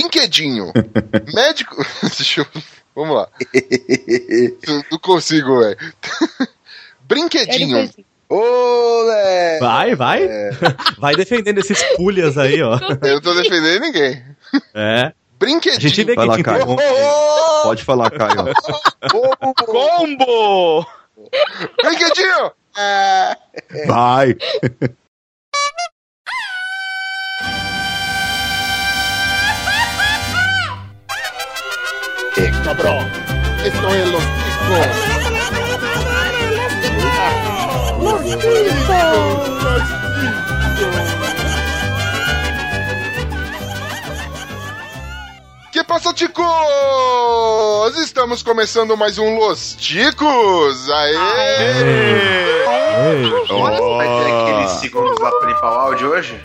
Brinquedinho. Médico. Deixa eu... Vamos lá. não, não consigo, velho. Brinquedinho. Ô, Lé! Vai, vai. Vai defendendo esses pulhas aí, ó. Eu não tô defendendo ninguém. É. Brinquedinho. A gente vê Vai que lá, te Caio. interrompe. Pode falar, Caio. Combo! Brinquedinho! Vai. Cabrón. Esto es los chicos. Que passa, ticos? Estamos começando mais um Los Ticos! Aê! Vai ter aqueles segundos lá pra limpar o áudio hoje?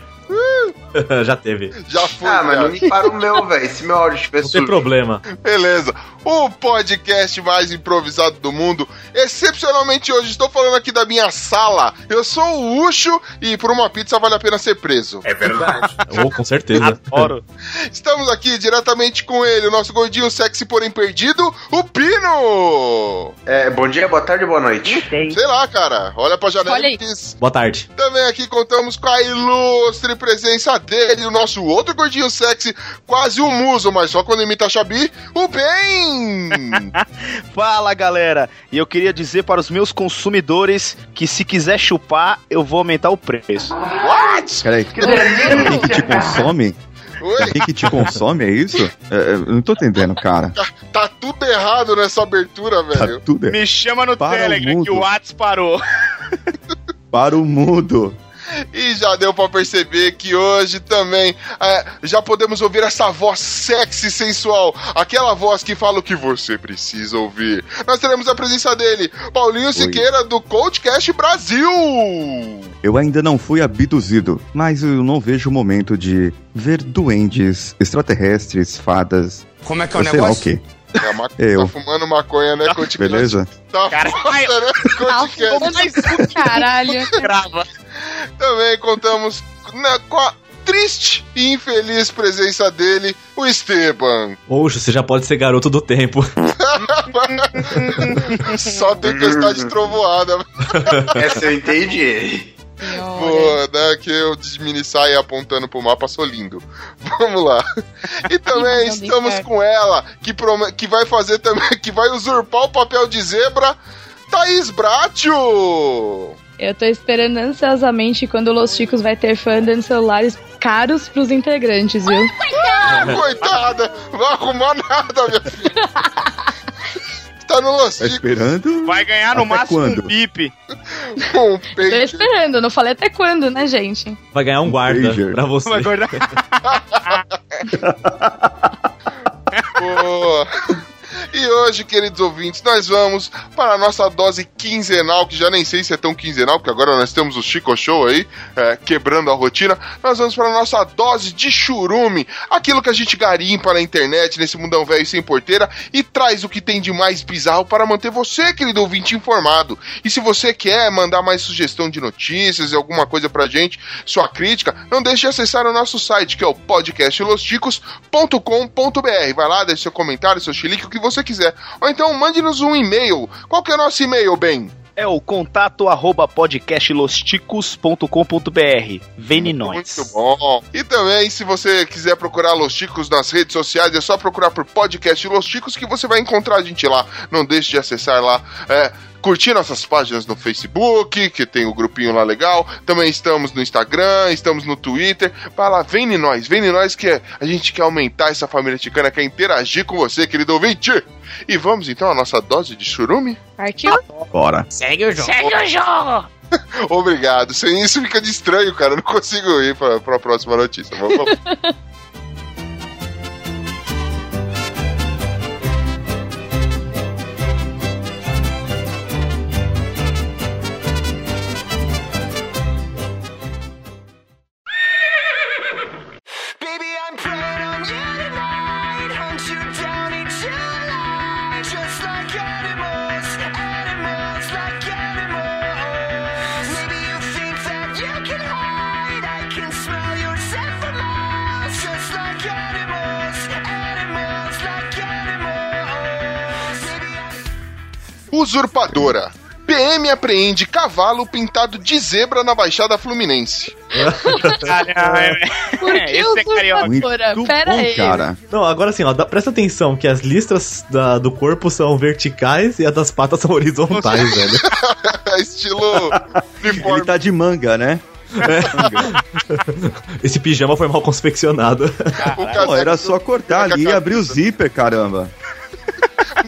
Já teve. Já foi, Ah, mas não limparam o meu, velho. Se meu áudio estiver Não tem problema. Beleza. O podcast mais improvisado do mundo. Excepcionalmente hoje, estou falando aqui da minha sala. Eu sou o Ucho e por uma pizza vale a pena ser preso. É verdade. Oh, com certeza. Adoro. Estamos aqui diretamente com ele, o nosso gordinho sexy porém perdido, o Pino! É, bom dia, boa tarde, boa noite. Sei lá, cara. Olha pra janela Olha aí. Boa tarde. Também aqui contamos com a ilustre presença dele, o nosso outro gordinho sexy, quase um muso, mas só quando imita a Xabi, o Ben! Fala galera! E eu queria dizer para os meus consumidores que se quiser chupar, eu vou aumentar o preço. What? Peraí, quem que te consome? Oi? Quem que te consome, é isso? É, é, eu não tô entendendo, cara. Tá, tá tudo errado nessa abertura, Tá velho. tudo Me chama no Para o Telegram mundo. que o Whats parou. para o mundo. E já deu pra perceber que hoje também é, já podemos ouvir essa voz sexy e sensual, aquela voz que fala o que você precisa ouvir. Nós teremos a presença dele, Paulinho Siqueira do Coachcast Brasil. Eu ainda não fui abduzido, mas eu não vejo o momento de ver duendes, extraterrestres, fadas. Como é que é o eu sei lá o negócio? quê. É, ma- Eu. Tá fumando maconha, né, Coachcast? Beleza? Tá Cara, foda, né, Coachcast? Caralho. Crava. Também contamos na- com a triste e infeliz presença dele, o Esteban. Poxa, você já pode ser garoto do tempo. Só tempestade trovoada. Essa eu entendi. Boa, né? Que eu mini saia apontando pro mapa, sou lindo. Vamos lá. E também Ih, estamos cara. com ela, que, que vai fazer também, que vai usurpar o papel de zebra, Thaís Bratio! Eu tô esperando ansiosamente quando o Los Chicos vai ter fã dando celulares caros pros integrantes, viu? Coitada! Não vai arrumar nada, minha filha. Tá no Tá Locico esperando? Vai ganhar no Até máximo quando? um bip. com o Tô esperando, não falei até quando, né, gente? Vai ganhar um guarda Pager. pra você. Vai guardar. Boa. E hoje, queridos ouvintes, nós vamos para a nossa dose quinzenal, que já nem sei se é tão quinzenal, porque agora nós temos o Chico Show aí, é, quebrando a rotina. Nós vamos para a nossa dose de churume, aquilo que a gente garimpa na internet, nesse mundão velho sem porteira, e traz o que tem de mais bizarro para manter você, querido ouvinte, informado. E se você quer mandar mais sugestão de notícias e alguma coisa pra gente, sua crítica, não deixe de acessar o nosso site, que é o podcastlosticos.com.br. Vai lá, deixe seu comentário, seu chilique, o que você quiser. Ou então mande-nos um e-mail. Qual que é o nosso e-mail, Ben? É o contato arroba podcastlosticos.com.br. Nós. Muito bom. E também, se você quiser procurar Los Ticos nas redes sociais, é só procurar por podcast Los Ticos que você vai encontrar a gente lá. Não deixe de acessar lá. É, curtir nossas páginas no Facebook, que tem o grupinho lá legal. Também estamos no Instagram, estamos no Twitter. Vai lá, vem em nós, vem em nós que a gente quer aumentar essa família ticana, quer interagir com você, querido ouvinte. E vamos então à nossa dose de churume? Partiu? Bora. Segue o jogo. Obrigado. Sem isso fica de estranho, cara. Eu não consigo ir pra, pra próxima notícia. Vamos lá. Usurpadora. PM apreende cavalo pintado de zebra na Baixada Fluminense. Por que Esse é carioca. usurpadora? Muito Pera bom, aí. cara. Não, agora assim, ó, dá- presta atenção que as listras da- do corpo são verticais e as das patas são horizontais, velho. Estilo Ele tá de manga, né? Esse pijama foi mal confeccionado. Pô, era só cortar ali e abrir o zíper, caramba.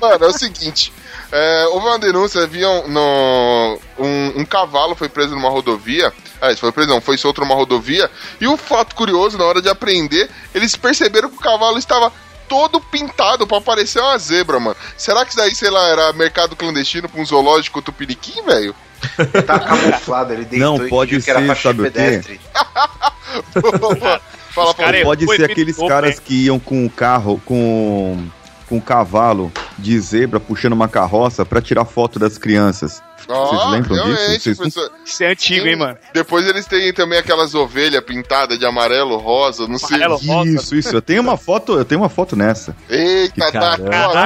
Mano, é o seguinte. É, houve uma denúncia, haviam no, um, um cavalo foi preso numa rodovia. Ah, isso foi preso, não, foi solto numa rodovia. E o fato curioso, na hora de apreender, eles perceberam que o cavalo estava todo pintado pra parecer uma zebra, mano. Será que isso daí, sei lá, era mercado clandestino pra um zoológico tupiniquim, velho? Tá camuflado, ele deitou Não, e pode era ser, faixa sabe o quê? pedestre. Fala, cara Pode ser aqueles novo, caras né? que iam com o carro, com com um cavalo de zebra puxando uma carroça pra tirar foto das crianças. Vocês lembram disso? Vocês. Isso é antigo, hein, mano? Depois eles têm também aquelas ovelhas pintadas de amarelo, rosa, não sei. Amarelo. rosa. Isso, isso. Eu tenho uma foto, eu tenho uma foto nessa. Eita, Que tá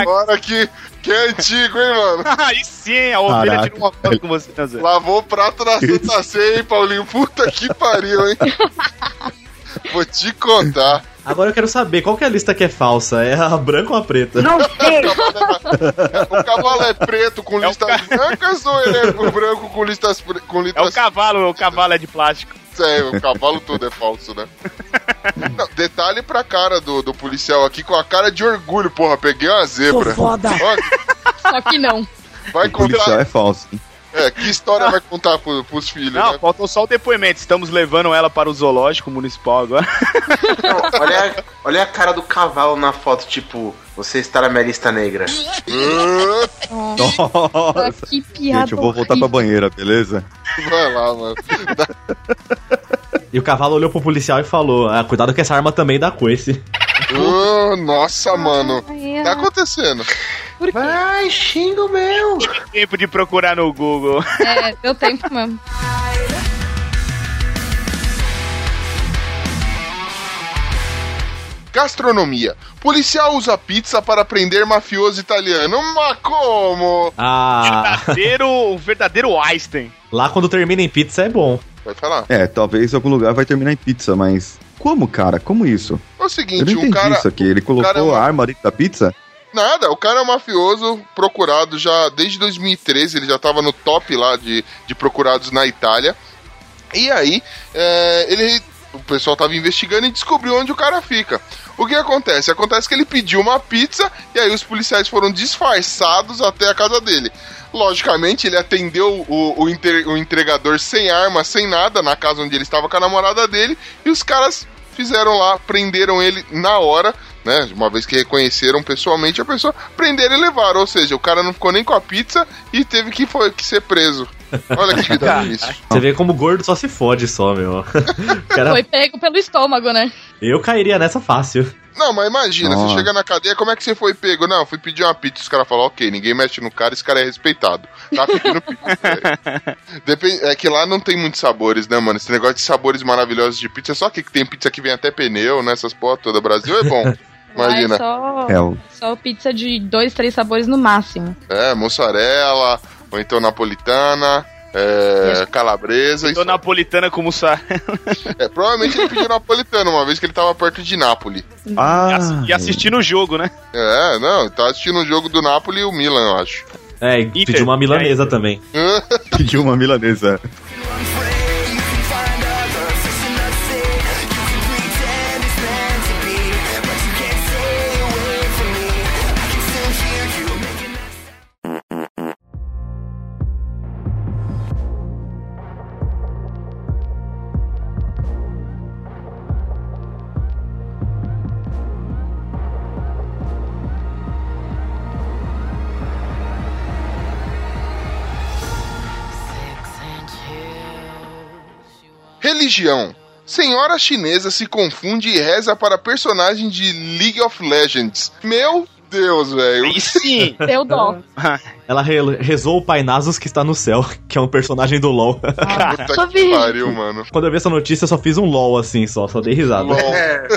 agora que, que é antigo, hein, mano? Aí sim, a ovelha Caraca, tirou uma foto com você, né? Lavou o prato na Santa Ceia, hein, Paulinho? Puta que pariu, hein? Vou te contar. Agora eu quero saber, qual que é a lista que é falsa? É a branca ou a preta? Não sei. O cavalo é preto com É listas ca- brancas ou ele é branco com listas pre- com É o listas cavalo, o cavalo é de plástico. É, o cavalo todo é falso, né? Não, detalhe pra cara do, do policial aqui com a cara de orgulho, porra. Peguei uma zebra. foda. Olha, Só que não. vai O policial contar. é falso. É, que história vai contar pro, pros filhos, Não, né? faltou só o depoimento. Estamos levando ela para o zoológico municipal agora. Não, olha, a, olha a cara do cavalo na foto, tipo, você está na minha lista negra. Ah, Nossa, que piada. Gente, eu vou voltar pra horrível. banheira, beleza? Vai lá, mano. E o cavalo olhou pro policial e falou: ah, cuidado que essa arma também dá coice. Ah, nossa, mano. Ai, Tá acontecendo. Por quê? Ai, xinga o meu. Tempo de procurar no Google. É, deu tempo mesmo. Gastronomia. Policial usa pizza para prender mafioso italiano. Mas como? Ah, Verdadeiro, o verdadeiro Einstein. lá quando termina em pizza é bom. Vai falar. É, talvez em algum lugar vai terminar em pizza, mas. Como, cara? Como isso? É o seguinte, entendi cara. isso aqui. Ele colocou é uma- a arma dentro da pizza? Nada, o cara é um mafioso procurado já desde 2013, ele já tava no top lá de, de procurados na Itália. E aí, é, ele. O pessoal tava investigando e descobriu onde o cara fica. O que acontece? Acontece que ele pediu uma pizza e aí os policiais foram disfarçados até a casa dele. Logicamente, ele atendeu o, o, inter- o entregador sem arma, sem nada, na casa onde ele estava com a namorada dele, e os caras fizeram lá, prenderam ele na hora, né? Uma vez que reconheceram pessoalmente a pessoa, prenderam e levaram. Ou seja, o cara não ficou nem com a pizza e teve que, foi, que ser preso. Olha que vida difícil. Você vê como gordo só se fode só, meu. O cara- Foi pego pelo estômago, né? eu cairia nessa fácil. Não, mas imagina, Nossa. você chega na cadeia, como é que você foi pego? Não, fui pedir uma pizza, os caras falam, ok, ninguém mexe no cara, esse cara é respeitado. Tá pedindo pizza. Depende, é que lá não tem muitos sabores, né, mano? Esse negócio de sabores maravilhosos de pizza, só que tem pizza que vem até pneu, nessas porra toda. Brasil é bom. Lá é Imagina. só, É, só pizza de dois, três sabores no máximo. É, mussarela, ou então napolitana, é, calabresa. Isso, napolitana com mussarela. é, provavelmente ele pediu napolitana, uma vez que ele tava perto de Nápoles. Ah, E assistindo o jogo, né? É, não, tá assistindo o jogo do Napoli e o Milan, eu acho. É, e pediu uma milanesa também. pediu uma milanesa. Religião. Senhora chinesa se confunde e reza para personagem de League of Legends. Meu Deus, velho. Sim. Deu dó. Ela re- rezou o Pai Nasus que está no céu, que é um personagem do LoL. Puta só que vi. pariu, mano. Quando eu vi essa notícia, eu só fiz um LOL assim, só, só dei risada. LOL. É,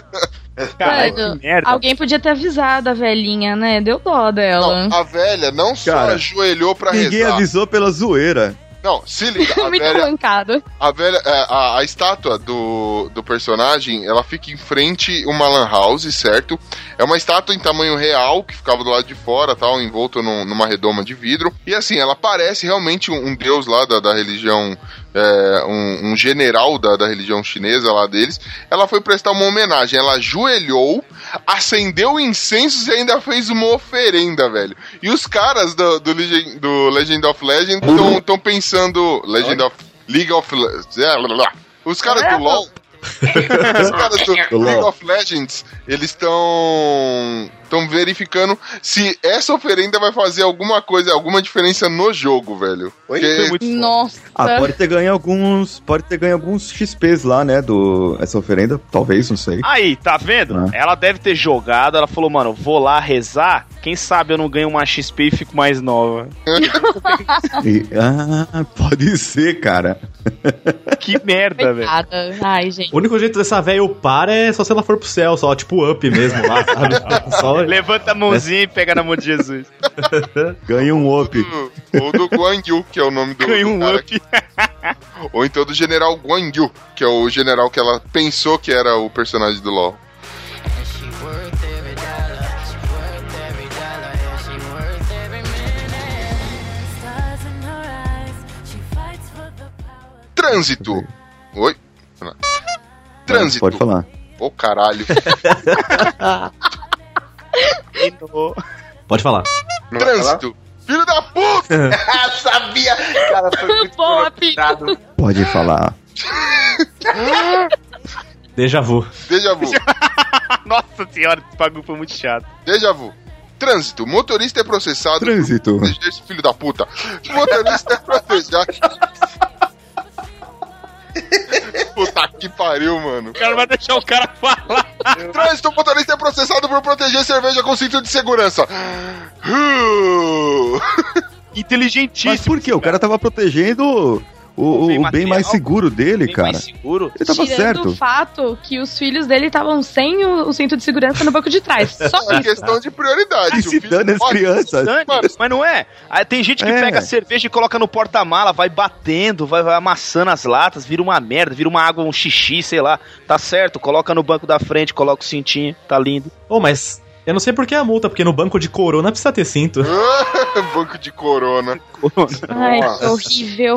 Velho, que merda. Alguém podia ter avisado a velhinha, né? Deu dó dela. Não, a velha não só Cara, ajoelhou pra Ninguém rezar. avisou pela zoeira. Não, se liga, a Muito velha, mancado. a velha, é, a, a estátua do, do personagem, ela fica em frente uma lan house, certo? É uma estátua em tamanho real, que ficava do lado de fora, tal, envolto num- numa redoma de vidro. E assim, ela parece realmente um, um deus lá da, da religião, é, um, um general da, da religião chinesa lá deles. Ela foi prestar uma homenagem, ela ajoelhou, acendeu incensos e ainda fez uma oferenda, velho. E os caras do, do, Legend, do Legend of Legends estão pensando. Legend of. League of. Le- Os caras do LoL. Os caras do League of Legends, eles estão estão verificando se essa oferenda vai fazer alguma coisa, alguma diferença no jogo, velho. Oi? Muito Nossa. Ah, pode ter ganho alguns. Pode ter ganho alguns XPs lá, né? Do. Essa oferenda, talvez, não sei. Aí, tá vendo? Ah. Ela deve ter jogado, ela falou, mano, vou lá rezar, quem sabe eu não ganho uma XP e fico mais nova. E- ah, pode ser, cara. Que merda, velho. Ai, gente. O único jeito dessa velha upar é só se ela for pro céu, só tipo up mesmo lá, sabe? Só... Levanta a mãozinha e pega na mão de Jesus. Ganha um up. do- Ou do Guan Yu, que é o nome do, Ganha do um cara. up. Ou então do General Guan Yu, que é o general que ela pensou que era o personagem do LoL. Trânsito. Oi? Trânsito. Pode falar. Ô caralho. Pode falar. Não? Trânsito. Filho da puta! Sabia! Cara, foi muito Boa, projetado. Pode falar. Déjà vu. Déjà vu. Nossa senhora, esse bagulho foi muito chato. Déjà vu. Trânsito. Motorista é processado. por Trânsito. esse filho da puta. Motorista é processado. Puta que pariu, mano. O cara vai deixar o cara falar. Trânsito, motorista é processado por proteger cerveja com cinto de segurança. Inteligentíssimo. Mas por quê? O cara tava protegendo o, bem o bem mais seguro dele, Bem cara. mais seguro. Ele tava Tirando certo. o fato que os filhos dele estavam sem o, o cinto de segurança no banco de trás. Só É isso. questão de prioridade. E Se o se filho dane as crianças. Dane, mas não é. Aí tem gente que É. pega a cerveja e coloca no porta-mala, vai batendo, vai, vai amassando as latas, vira uma merda, vira uma água, um xixi, sei lá. Tá certo, coloca no banco da frente, coloca o cintinho, tá lindo. Ô, mas eu não sei por que a multa, porque no banco de corona precisa ter cinto. Banco de corona. Ai, que Nossa. horrível.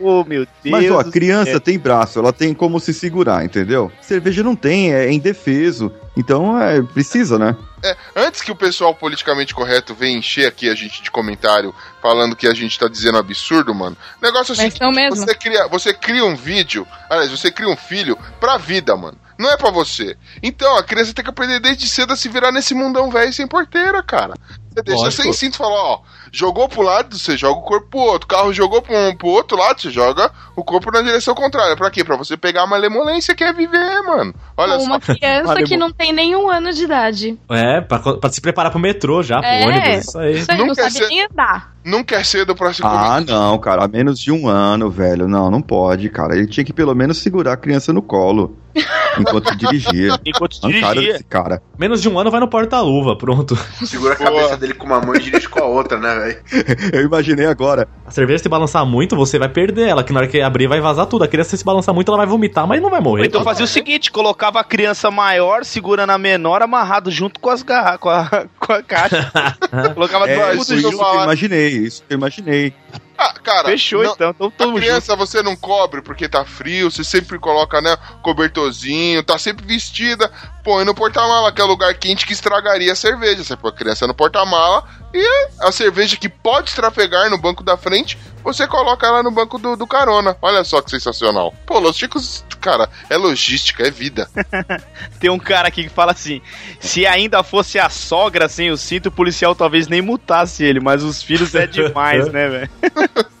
oh, meu Deus. Mas ó, criança céu. tem braço, ela tem como se segurar, entendeu? Cerveja não tem, é indefeso. Então é, precisa, né? É, antes que o pessoal politicamente correto venha encher aqui a gente de comentário falando que a gente tá dizendo absurdo, mano. O negócio é o Mas seguinte, são mesmo. Você cria, você cria um vídeo, aliás, você cria um filho pra vida, mano. Não é pra você. Então, a criança tem que aprender desde cedo a se virar nesse mundão velho sem porteira, cara. Você deixa Lógico. sem cinto e fala, ó, jogou pro lado, você joga o corpo pro outro. Carro jogou pro, um, pro outro lado, você joga o corpo na direção contrária. Pra quê? Pra você pegar a malemolência que é viver, mano. Olha uma só. criança que não tem nenhum ano de idade. É, pra, pra se preparar pro metrô já, pro É, ônibus. Isso aí. Isso aí, Não não quer sabe ser- nem andar. Nunca é cedo pra se Ah, comer. não, cara, há menos de um ano, velho. Não, não pode, cara. Ele tinha que pelo menos segurar a criança no colo enquanto dirigia. Enquanto cara dirigia. desse cara. Menos de um ano vai no porta-luva, pronto. Segura a Boa. Dele com uma mão e dirige com a outra, né, velho? Eu imaginei agora. A cerveja se balançar muito, você vai perder ela, que na hora que abrir vai vazar tudo. A criança se balançar muito, ela vai vomitar, mas não vai morrer. então fazia o seguinte, colocava a criança maior, segurando a menor, amarrado junto com as garra com a, com a caixa. colocava É, tudo isso, eu isso junto. que eu imaginei, isso que eu imaginei. Ah, cara, Fechou não- então, então A todo mundo junto. criança você não cobre porque tá frio, você sempre coloca, né, cobertorzinho, tá sempre vestida, põe no porta-mala, que é lugar quente que estragaria a cerveja. Você põe a criança no porta-mala e a cerveja que pode trafegar no banco da frente, você coloca ela no banco do, do carona. Olha só que sensacional. Pô, Los Chicos, cara, é logística, é vida. Tem um cara aqui que fala assim: se ainda fosse a sogra sem o cinto, o policial talvez nem mutasse ele, mas os filhos é demais, né, velho?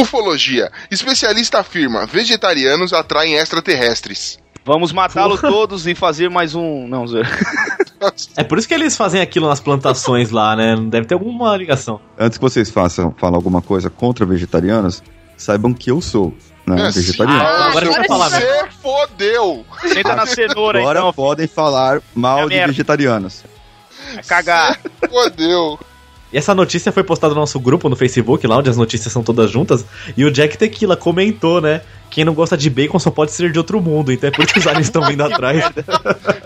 Ufologia. Especialista afirma: vegetarianos atraem extraterrestres. Vamos matá-los todos e fazer mais um. Não, Zé. É por isso que eles fazem aquilo nas plantações lá, né? Deve ter alguma ligação. Antes que vocês façam falar alguma coisa contra vegetarianos, saibam que eu sou, né? É, sim. vegetariano. Ah, agora você vai falar, né? Você fodeu! Senta na cenoura, Agora então. podem falar mal É de merda. vegetarianos. Vai cagar. Fodeu. E essa notícia foi postada no nosso grupo no Facebook, lá onde as notícias são todas juntas. E o Jack Tequila comentou, né? Quem não gosta de bacon só pode ser de outro mundo. Então é por isso que os aliens estão vindo atrás.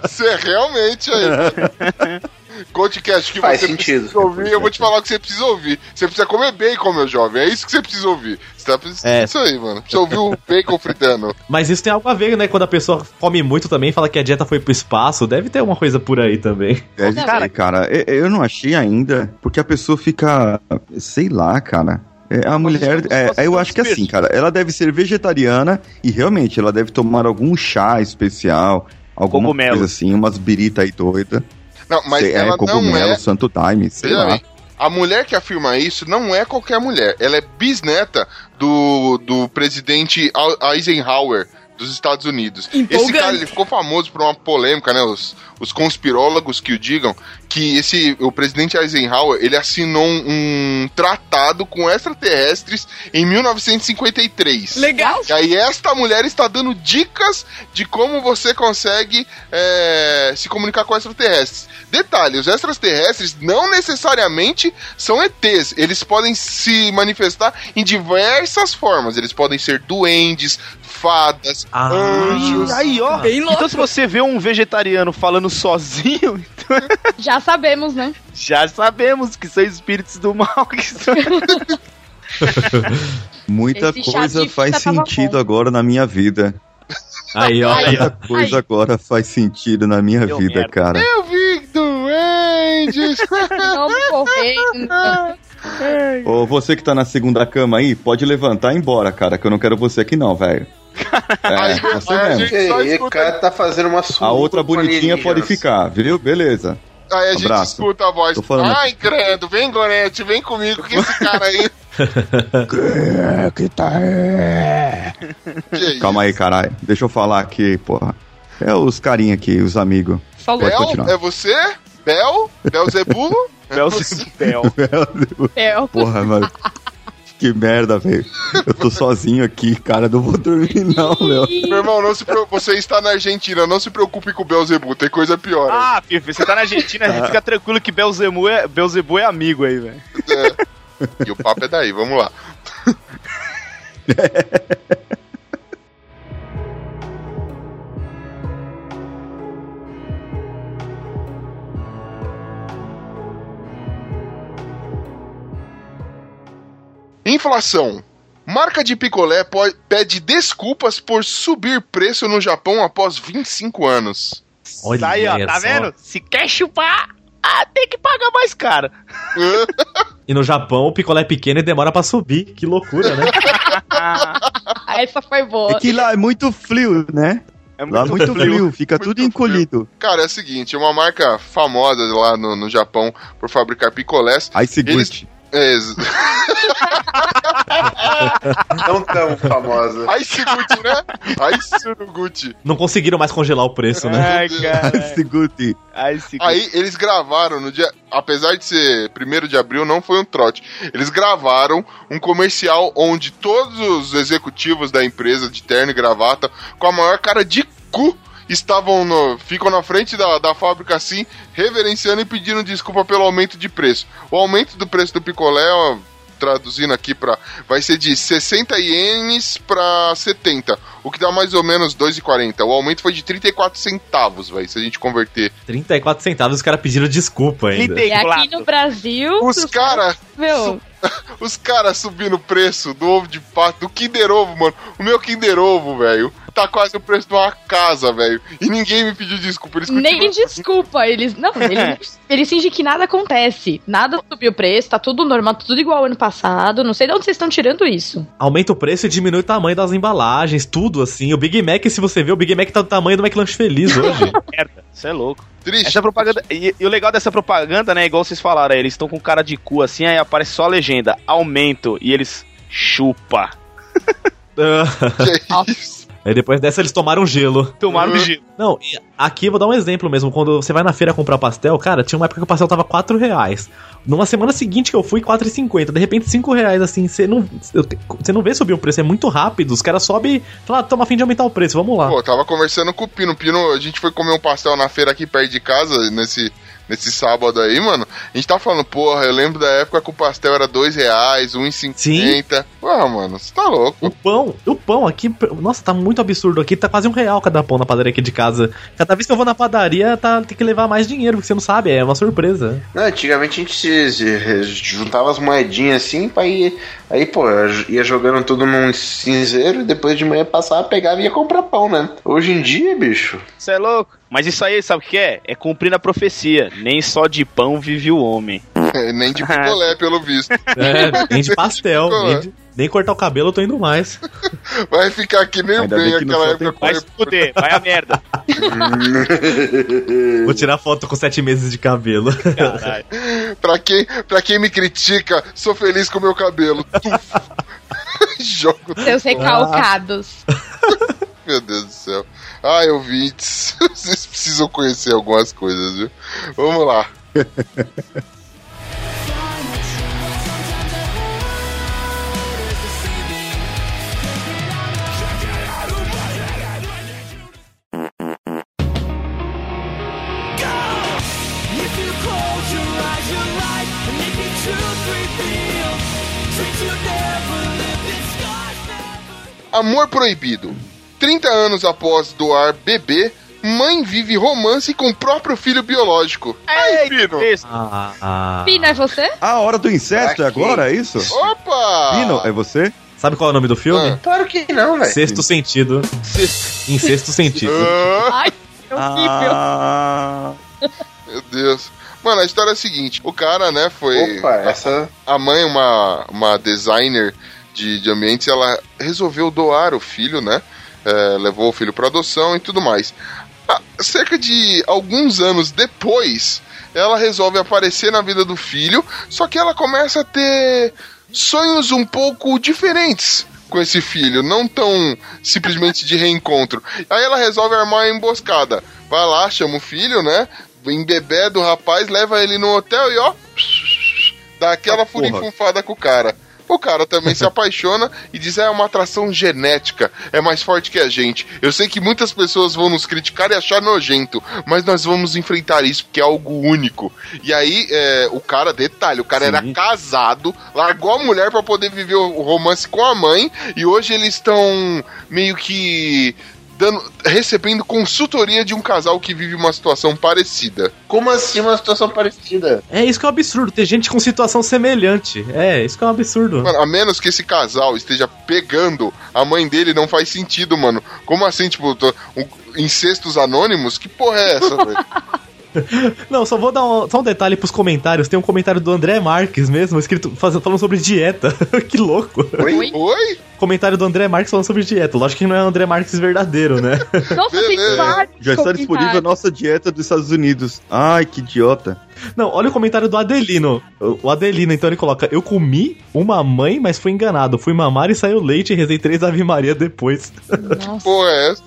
Você realmente aí. Podcast que Faz você sentido. precisa ouvir, eu vou te falar o que você precisa ouvir. Você precisa comer bacon, meu jovem. É isso que você precisa ouvir. Você tá precisando É. disso aí, mano. Precisa ouvir o bacon fritando. Mas isso tem algo a ver, né? Quando a pessoa come muito também, fala que a dieta foi pro espaço. Deve ter uma coisa por aí também. Deve Cara- ter, cara. Eu, eu não achei ainda, porque a pessoa fica. Sei lá, cara. É, a mulher. é, nós eu acho que assim, cara, ela deve ser vegetariana e realmente ela deve tomar algum chá especial, alguma Cogumelo. coisa assim, umas birita aí doida. Não, mas ela é, cogumelo, não é. santo time, sei lá. a mulher que afirma isso não é qualquer mulher. Ela é bisneta do, do presidente Eisenhower dos Estados Unidos. Esse cara ele ficou famoso por uma polêmica, né? Os, os conspirólogos que o digam que esse o presidente Eisenhower ele assinou um, um tratado com extraterrestres em 1953. Legal. E aí esta mulher está dando dicas de como você consegue é, se comunicar com extraterrestres. Detalhe, os extraterrestres não necessariamente são ETs. Eles podem se manifestar em diversas formas. Eles podem ser duendes, fadas, Ah. anjos. Aí, ó. Bem louco. Então, se você vê um vegetariano falando sozinho, então Já sabemos, né? já sabemos que são espíritos do mal que estão. Muita Esse coisa faz sentido bom. agora na minha vida. Aí, ó. Aí. Muita coisa agora faz sentido na minha Deu vida, merda. cara. Eu vi duendes. Vamos correndo. Ô, você que tá na segunda cama aí, pode levantar e ir embora, cara, que eu não quero você aqui não, velho. Aí, É, você aí a mesmo. gente E só aí, o escuta, cara tá fazendo uma. A outra bonitinha pode ficar, viu? Beleza. aí a gente Abraço. escuta a voz. Ai, credo, vem Gorete, vem comigo que esse cara aí. que tá Que Calma aí, caralho. Deixa eu falar aqui, porra. É os carinha aqui, os amigos. Falou. Bel, continuar. é você? Bel? Belzebulo? Você? Belzebel. É, Porra, mano. Que merda, velho. Eu tô sozinho aqui, cara. Não vou dormir, não, meu. Meu irmão, não se preocupe, você está na Argentina, não se preocupe com o Belzebu, tem coisa pior. aí. Ah, filho, você tá na Argentina, fica tranquilo que Belzebu é, Belzebu é amigo aí, velho. E o papo é daí, vamos lá. Inflação. Marca de picolé pede desculpas por subir preço no Japão após 25 anos. Olha Tá aí, ó, tá só. vendo? Se quer chupar, ah, tem que pagar mais caro. E no Japão o picolé é pequeno e demora pra subir. Que loucura, né? Essa foi boa. É que lá é muito frio, né? É Lá é muito frio, fica Muito tudo frio. encolhido. Cara, é o seguinte, uma marca famosa lá no, no Japão por fabricar picolés. Ice Eles- Gucci. É, Não tão famosa. Ice Gucci, né? Ice Gucci. Não conseguiram mais congelar o preço, né? Ai, cara. Ice Gucci. Ai, se... Aí eles gravaram no dia. Apesar de ser 1 de abril, não foi um trote. Eles gravaram um comercial onde todos os executivos da empresa de terno e gravata, com a maior cara de cu, estavam no. ficam na frente da, da fábrica assim, reverenciando e pedindo desculpa pelo aumento de preço. O aumento do preço do picolé, ó, traduzindo aqui para vai ser de 60 ienes para 70, o que dá mais ou menos 2,40. O aumento foi de 34 centavos, vai, se a gente converter 34 centavos, os caras pediram desculpa ainda. E aqui no Brasil. Os caras, Meu, os caras subindo o preço do ovo de pato, do Kinder Ovo, mano. O meu Kinder Ovo, velho, tá quase o preço de uma casa, velho. E ninguém me pediu desculpa. Eles nem continuam- desculpa. Eles. Não, eles, eles fingem que nada acontece. Nada subiu o preço, tá tudo normal, tá tudo igual ao ano passado. Não sei de onde vocês estão tirando isso. Aumenta o preço e diminui o tamanho das embalagens, tudo assim. O Big Mac, se você ver, o Big Mac tá do tamanho do McLanche Feliz hoje. merda. Você é louco. Triste. Essa propaganda. E, e o legal dessa propaganda, né? Igual vocês falaram, aí, eles estão com cara de cu assim, aí aparece só a legenda, aumento, e eles Chupa. Que isso? Aí depois dessa eles tomaram gelo. Tomaram Uhum. gelo. Não, e aqui eu vou dar um exemplo mesmo. Quando você vai na feira comprar pastel, cara, tinha uma época que o pastel tava 4 reais. Numa semana seguinte que eu fui, 4,50. De repente, 5 reais, assim, você não, você não vê subir o preço, é muito rápido. Os caras sobem e falam, ah, tamo a fim de aumentar o preço, vamos lá. Pô, eu tava conversando com o Pino. Pino, a gente foi comer um pastel na feira aqui perto de casa, nesse, nesse sábado aí, mano. A gente tava falando, porra, eu lembro da época que o pastel era dois reais, 1,50. Porra, mano, você tá louco. O pão, o pão aqui, nossa, tá muito absurdo aqui, tá quase um real cada pão na padaria aqui de casa. Cada vez que eu vou na padaria, tá, tem que levar mais dinheiro, porque você não sabe, é uma surpresa. Não, antigamente a gente se, se- juntava as moedinhas assim pra ir. Aí, pô, ia jogando tudo num cinzeiro e depois de manhã passava, pegava e ia comprar pão, né? Hoje em dia, bicho. Você é louco? Mas isso aí, sabe o que é? É cumprir a profecia. Nem só de pão vive o homem. É, nem de picolé, pelo visto. É, nem de pastel, nem, né? de- nem cortar o cabelo eu tô indo mais. Vai ficar que nem o Ainda bem aquela época Vai se fuder, vai a merda. Vou tirar foto com sete meses de cabelo. Caralho. Pra quem, pra quem me critica, sou feliz com o meu cabelo. Jogo. Seus recalcados. Meu Deus do céu. Ai, ouvintes. Vocês precisam conhecer algumas coisas, viu? Vamos lá. Amor Proibido. 30 anos após doar bebê, mãe vive romance com o próprio filho biológico. Ai, Pino. Isso. Ah, ah. Pino, é você? A hora do incesto é agora, é isso? Opa! Pino, é você? Sabe qual é o nome do filme? Ah. Claro que não, velho. Sexto sentido. Em sexto sentido. Ah, Ai, que horrível. Ah, meu Deus. Mano, a história é a seguinte: o cara, né, foi. Opa, essa. A mãe, uma, uma designer de, de ambientes, ela resolveu doar o filho, né? É, levou o filho para adoção e tudo mais. Ah, cerca de alguns anos depois, ela resolve aparecer na vida do filho, só que ela começa a ter sonhos um pouco diferentes com esse filho, não tão simplesmente de reencontro. Aí ela resolve armar uma emboscada. Vai lá, chama o filho, né? Embebeda o rapaz, leva ele no hotel e ó, dá aquela Ah, furifunfada com o cara. O cara também se apaixona e diz: é uma atração genética, é mais forte que a gente. Eu sei que muitas pessoas vão nos criticar e achar nojento, mas nós vamos enfrentar isso porque é algo único. E aí, é, o cara, detalhe, o cara Sim. era casado, largou a mulher pra poder viver o romance com a mãe, e hoje eles estão meio que. Dando, recebendo consultoria de um casal que vive uma situação parecida. Como assim uma situação parecida? É isso que é um absurdo, ter gente com situação semelhante. É, isso que é um absurdo. Mano, a menos que esse casal esteja pegando a mãe dele, não faz sentido, mano. Como assim, tipo, tô- um- incestos anônimos? Que porra é essa, velho? Não, só vou dar um, só um detalhe pros comentários. Tem um comentário do André Marques mesmo, escrito faz- falando sobre dieta. que louco. Oi? Oi? Comentário do André Marques falando sobre dieta. Lógico que não é o André Marques verdadeiro, né? Nossa, tem vários já está disponível a nossa dieta dos Estados Unidos. Ai, que idiota. Não, olha o comentário do Adelino. O Adelino, então, ele coloca: Eu comi uma mãe, mas fui enganado. Fui mamar e saiu leite e rezei três Ave Maria depois. Nossa, Porra é essa?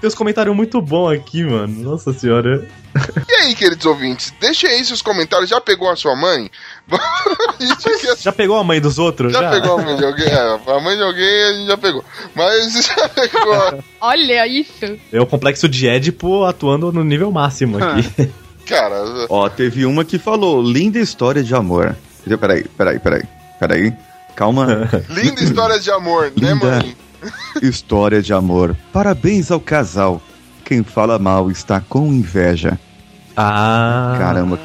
Tem uns comentários muito bons aqui, mano. Nossa senhora. E aí, queridos ouvintes, deixem aí seus comentários. Já pegou a sua mãe? quer Já pegou a mãe dos outros? Já pegou a mãe de alguém? É, a mãe de alguém a gente já pegou. Mas já pegou. Olha isso. É o complexo de Édipo atuando no nível máximo aqui. Cara, Ó, teve uma que falou, linda história de amor. Peraí, peraí, peraí. Peraí. Calma. linda história de amor, né, Linda. mãe? História de amor. Parabéns ao casal. Quem fala mal está com inveja. Ah. Caramba.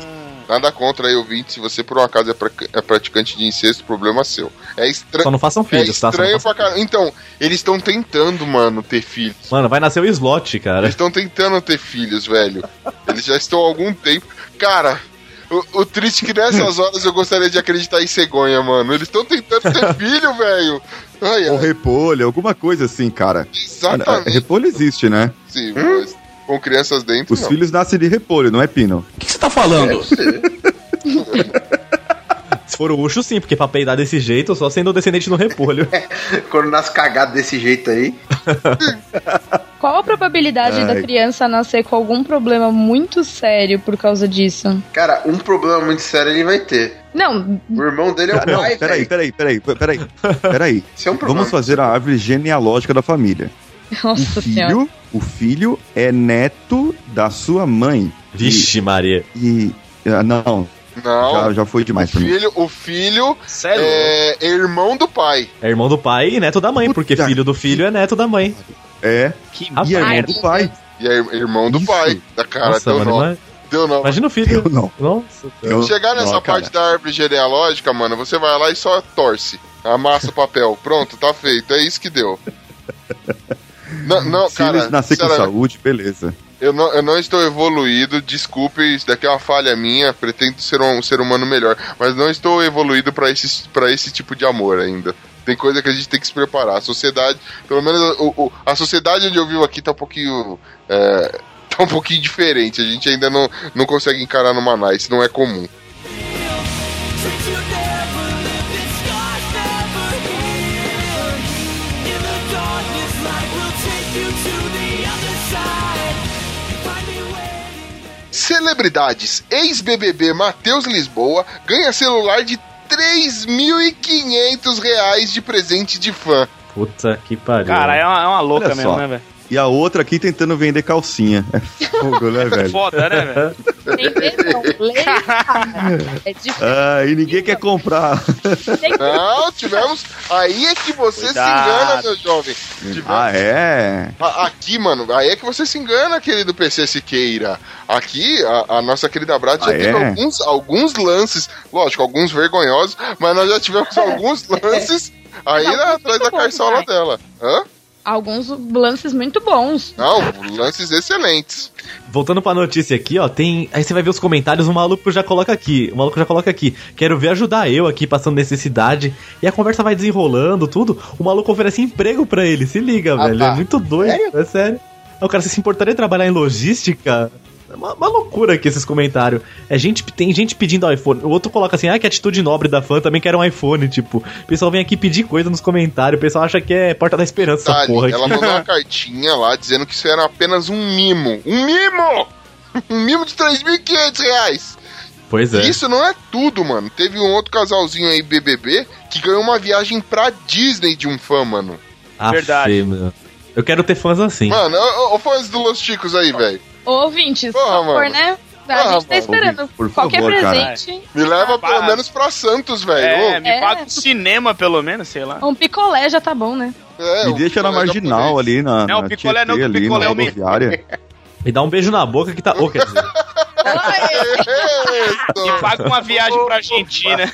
Nada contra aí, ouvinte. Se você por um acaso é, pra- é praticante de incesto, problema seu. É Só estranho. não façam É filhos, tá? Só não estranho façam- pra caramba. Então, eles estão tentando, mano, ter filhos. Mano, vai nascer o slot, cara. Eles estão tentando ter filhos, velho. Eles já estão há algum tempo. Cara, o, o triste é que nessas horas eu gostaria de acreditar em cegonha, mano. Eles estão tentando ter filho, velho. Ou repolho, alguma coisa assim, cara. Mano, exatamente. repolho existe, né? Sim, mas com crianças dentro, Os não. filhos nascem de repolho, não é pino. O que você tá falando? Se for o Ucho, sim, porque pra peidar desse jeito, só sendo descendente no repolho. Quando nasce cagado desse jeito aí. Qual a probabilidade da Ai. criança nascer com algum problema muito sério por causa disso? Cara, um problema muito sério ele vai ter. Não, O irmão dele é o Não, pai, peraí, velho. peraí, peraí, peraí, peraí. Isso é um problema. Vamos fazer a árvore genealógica da família. Nossa senhora. filho, o filho é neto da sua mãe. Vixe, Maria. E. ah, Não, Não. já, já foi o demais pra mim. filho, o filho Sério? é irmão do pai. É irmão do pai e neto da mãe, porque Puta filho do filho é neto da mãe. É, Que e é irmão do pai. E é ir- irmão do Isso. pai. Da cara, Nossa, deu mano, ima- Deu nó. imagina o filho. Eu não. Nossa. Eu- Chegar nessa não, parte da árvore genealógica, mano, você vai lá e só torce. Amassa o papel. Pronto, tá feito. É isso que deu. Não, não Se cara, nascer com saúde, beleza. eu não, eu não estou evoluído, desculpe, isso daqui é uma falha minha, pretendo ser um ser humano melhor, mas não estou evoluído pra esse, pra esse tipo de amor ainda. Tem coisa que a gente tem que se preparar. A sociedade, pelo menos o, o- a sociedade onde eu vivo aqui tá um pouquinho. é, tá um pouquinho diferente. A gente ainda não, não consegue encarar numa nice, isso não é comum. Celebridades. Ex-BBB Matheus Lisboa ganha celular de 3.500 reais de presente de fã. Puta que pariu. Cara, é uma, é uma louca Olha mesmo, só. né, velho? E a outra aqui tentando vender calcinha. É fogo, né, É velho? foda, né, velho? Não, ler e falar. É difícil. Ah, e ninguém quer comprar. Não, tivemos. Aí é que você se Cuidado. engana, meu jovem. Tivemos- Ah, é? Aqui, mano, aí é que você se engana, querido PC Siqueira. Aqui, a, a nossa querida Brad já Ah, teve é? alguns, alguns lances, lógico, alguns vergonhosos, mas nós já tivemos alguns lances aí Não, atrás da carçola vai. dela. Hã? Alguns lances muito bons. Não, lances excelentes. Voltando pra notícia aqui, ó, tem. Aí você vai ver os comentários, o maluco já coloca aqui. O maluco já coloca aqui. Quero ver ajudar eu aqui passando necessidade. E a conversa vai desenrolando, tudo. O maluco oferece emprego pra ele. Se liga, Ah, velho. tá. É muito doido. É sério. Aí o cara você se importaria em trabalhar em logística? É uma, uma loucura aqui esses comentários. É gente, tem gente pedindo iPhone. O outro coloca assim, ah, que atitude nobre da fã, também quero um iPhone. Tipo, o pessoal vem aqui pedir coisa nos comentários. O pessoal acha que é porta da esperança essa Detalhe, porra ela aqui. mandou uma cartinha lá dizendo que isso era apenas um mimo. Um mimo! Um mimo de 3.500 reais. Pois é. Isso não é tudo, mano. Teve um outro casalzinho aí, BBB, que ganhou uma viagem pra Disney de um fã, mano. Afe, Verdade. meu. Eu quero ter fãs assim. Mano, ô, ô, fãs do Los Chicos aí, velho. Ô, ouvintes, por Porra, favor, mano. né? A Porra, gente tá esperando Por qualquer favor, cara. presente. Me leva Ah, pelo para. menos pra Santos, velho. É, me É. paga um cinema, pelo menos, sei lá. Um picolé já tá bom, né? é, Me o deixa na marginal ali, na, Não, na picolé não, Tietê, que ali, picolé é o me- rodoviária. Me dá um beijo na boca que tá. Ô, quer dizer. E paga uma viagem pra Argentina.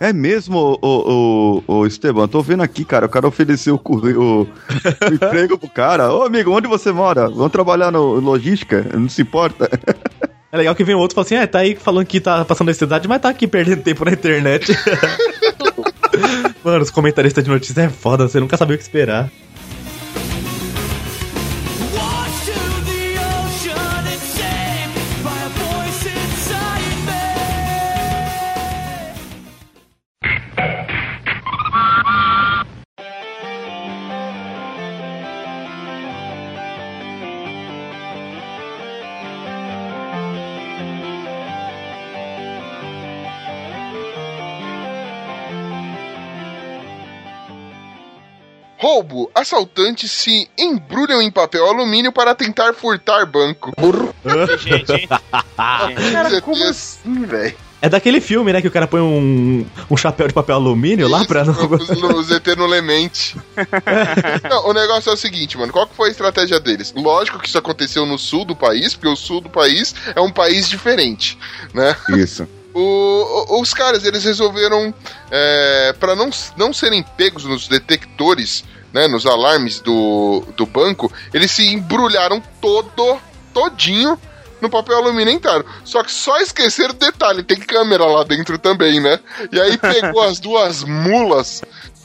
É mesmo, ô, ô, ô, Esteban, tô vendo aqui, cara, o cara ofereceu o, o- o emprego pro cara. Ô, amigo, onde você mora? Vamos trabalhar no logística? Não se importa? É legal que vem outro e fala assim: é, tá aí falando que tá passando necessidade, mas tá aqui perdendo tempo na internet. Mano, os comentaristas de notícias é foda, você nunca sabia o que esperar. Assaltantes se embrulham em papel alumínio para tentar furtar banco. Gente, hein? Cara, Como assim, velho? É daquele filme, né, que o cara põe um, um chapéu de papel alumínio lá pra não. Os, os ET no Lemente. Não, o negócio é o seguinte, mano. Qual que foi a estratégia deles? Lógico que isso aconteceu no sul do país, porque o sul do país é um país diferente, né? Isso. O- o- os caras, eles resolveram, é, para não, não serem pegos nos detectores, né, nos alarmes do, do banco, eles se embrulharam todo, todinho no papel alumínio inteiro. Só que só esqueceram o detalhe, tem câmera lá dentro também, né? E aí pegou as duas mulas.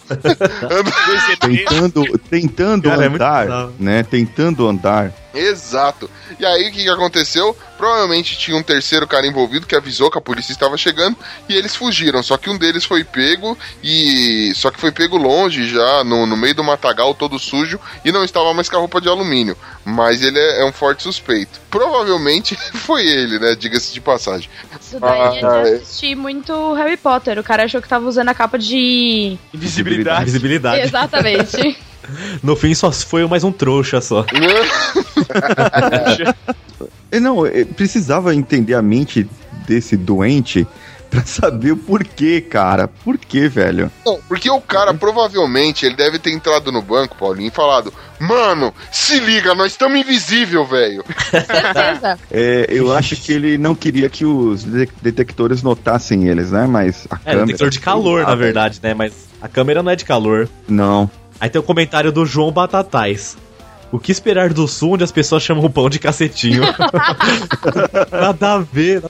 Tentando, tentando Cara, é andar, bizarro. né? Tentando andar Exato. E aí o que, que aconteceu? Provavelmente tinha um terceiro cara envolvido que avisou que a polícia estava chegando e eles fugiram. Só que um deles foi pego e. Só que foi pego longe já, no, no meio do matagal, todo sujo, e não estava mais com a roupa de alumínio. Mas ele é, é um forte suspeito. Provavelmente foi ele, né? Diga-se de passagem. Isso daí é Ah, de é. assistir muito Harry Potter. O cara achou que tava usando a capa de. Invisibilidade. Visibilidade. Exatamente. No fim, só foi mais um trouxa só. É, Não, é, precisava entender a mente desse doente pra saber o porquê, cara. Por quê, velho? Não, porque o cara provavelmente ele deve ter entrado no banco, Paulinho, e falado: Mano, se liga, nós estamos invisível, velho. Certeza. É, eu acho que ele não queria que os de- detectores notassem eles, né? Mas a É, câmera... detector de calor, Ah, na verdade, né? Mas a câmera não é de calor. Não. Aí tem o comentário do João Batatais. O que esperar do sul onde as pessoas chamam o pão de cacetinho? Nada a ver.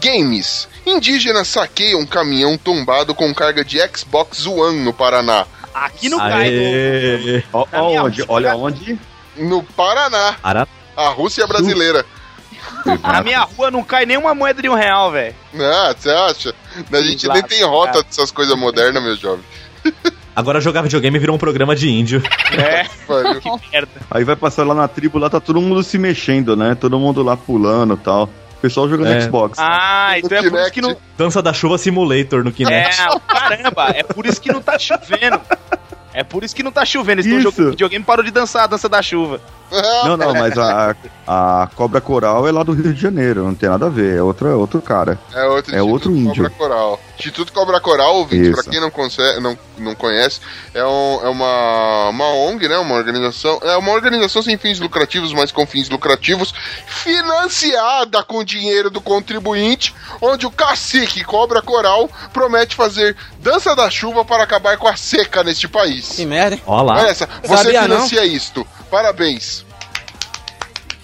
Games. Indígenas saqueiam um caminhão tombado com carga de Xbox One no Paraná. Aqui no cai. Aê. Ó, Na minha onde? rua. Olha onde? No Paraná. Para... A Rússia brasileira. Na minha rua não cai nenhuma moeda de um real, velho. Ah, você acha? A gente nem tem rota dessas coisas modernas, meu jovem. Agora jogar videogame virou um programa de índio. É, que merda. Aí vai passar lá na tribo, lá tá todo mundo se mexendo, né? Todo mundo lá pulando e tal. O pessoal jogando É. Xbox. Ah, então é por isso que não. Dança da chuva simulator no É, Kinect. caramba, é por isso que não tá chovendo. É por isso que não tá chovendo. Eles estão Isso. jogando videogame parou de dançar a dança da chuva. Não, não, mas a, a Cobra Coral é lá do Rio de Janeiro, não tem nada a ver, é outro, é outro cara. É outro, É outro índio. Cobra Coral. Instituto Cobra Coral, ouvinte, pra quem não, conce- não, não conhece, é, um- é uma, uma ONG, né? Uma organização. É uma organização sem fins lucrativos, mas com fins lucrativos, financiada com dinheiro do contribuinte, onde o cacique Cobra Coral promete fazer dança da chuva para acabar com a seca neste país. Que merda, hein? Ó lá. Olha essa, você Sabia não? financia isto. Parabéns.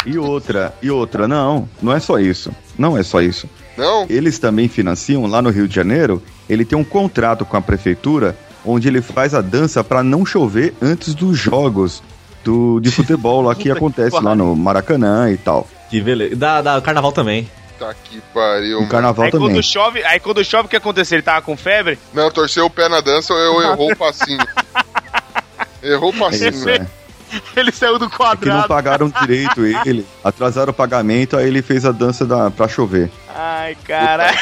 E outra, e outra, não, não é só isso. Não é só isso. Não? Eles também financiam lá no Rio de Janeiro, ele tem um contrato com a prefeitura onde ele faz a dança pra não chover antes dos jogos do, de futebol lá que acontece lá no Maracanã e tal. Que beleza. Da, da carnaval também. Tá que pariu. O carnaval Aí também. quando chove, aí quando chove, o que aconteceu? Ele tava com febre? Não, torceu o pé na dança ou eu errou o passinho. errou o É passinho. isso, né? Ele saiu do É que não quadrado. pagaram direito ele, atrasaram o pagamento, aí ele fez a dança da, pra chover. Ai, caralho.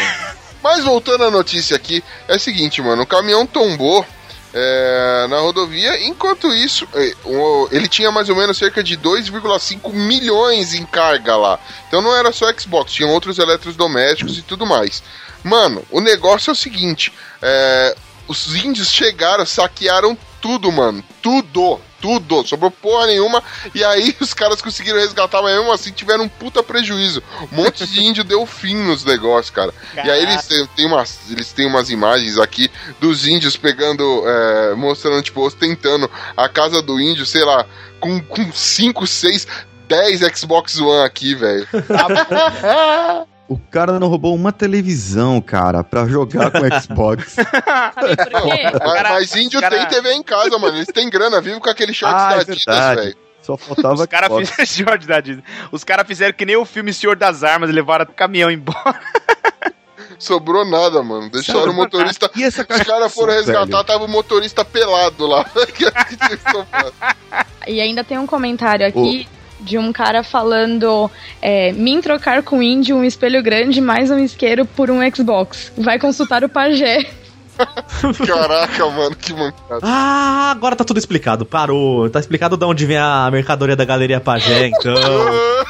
Mas voltando à notícia aqui, é o seguinte, mano, o caminhão tombou é, na rodovia, enquanto isso, é, ele tinha mais ou menos cerca de 2,5 milhões em carga lá. Então não era só Xbox, tinham outros eletrodomésticos e tudo mais. Mano, o negócio é o seguinte, é, os índios chegaram, saquearam tudo, mano, tudo. Tudo, sobrou porra nenhuma. E aí os caras conseguiram resgatar, mas mesmo assim tiveram um puta prejuízo. Um monte de índio deu fim nos negócios, cara. E aí eles têm, têm umas, eles têm umas imagens aqui dos índios pegando, é, mostrando, tipo, ostentando a casa do índio, sei lá, com 5, 6, 10 Xbox One aqui, velho. O cara não roubou uma televisão, cara, pra jogar com Xbox. Sabe por quê? Mas, cara- mas índio cara- tem TV em casa, mano. Eles têm grana, vive com aquele short Ah, da é Adidas, velho. Só faltava Os caras fizeram caras fizeram que nem o filme Senhor das Armas, levaram o caminhão embora. Sobrou nada, mano. Deixaram o motorista. E essa Os caras foram resgatar, velho? tava o motorista pelado lá. E ainda tem um comentário aqui de um cara falando: é, Mim trocar com índio um espelho grande mais um isqueiro por um Xbox. Vai consultar o pajé. Caraca, mano, que mancada. Ah, agora tá tudo explicado. Parou. Tá explicado de onde vem a mercadoria da Galeria Pajé, então.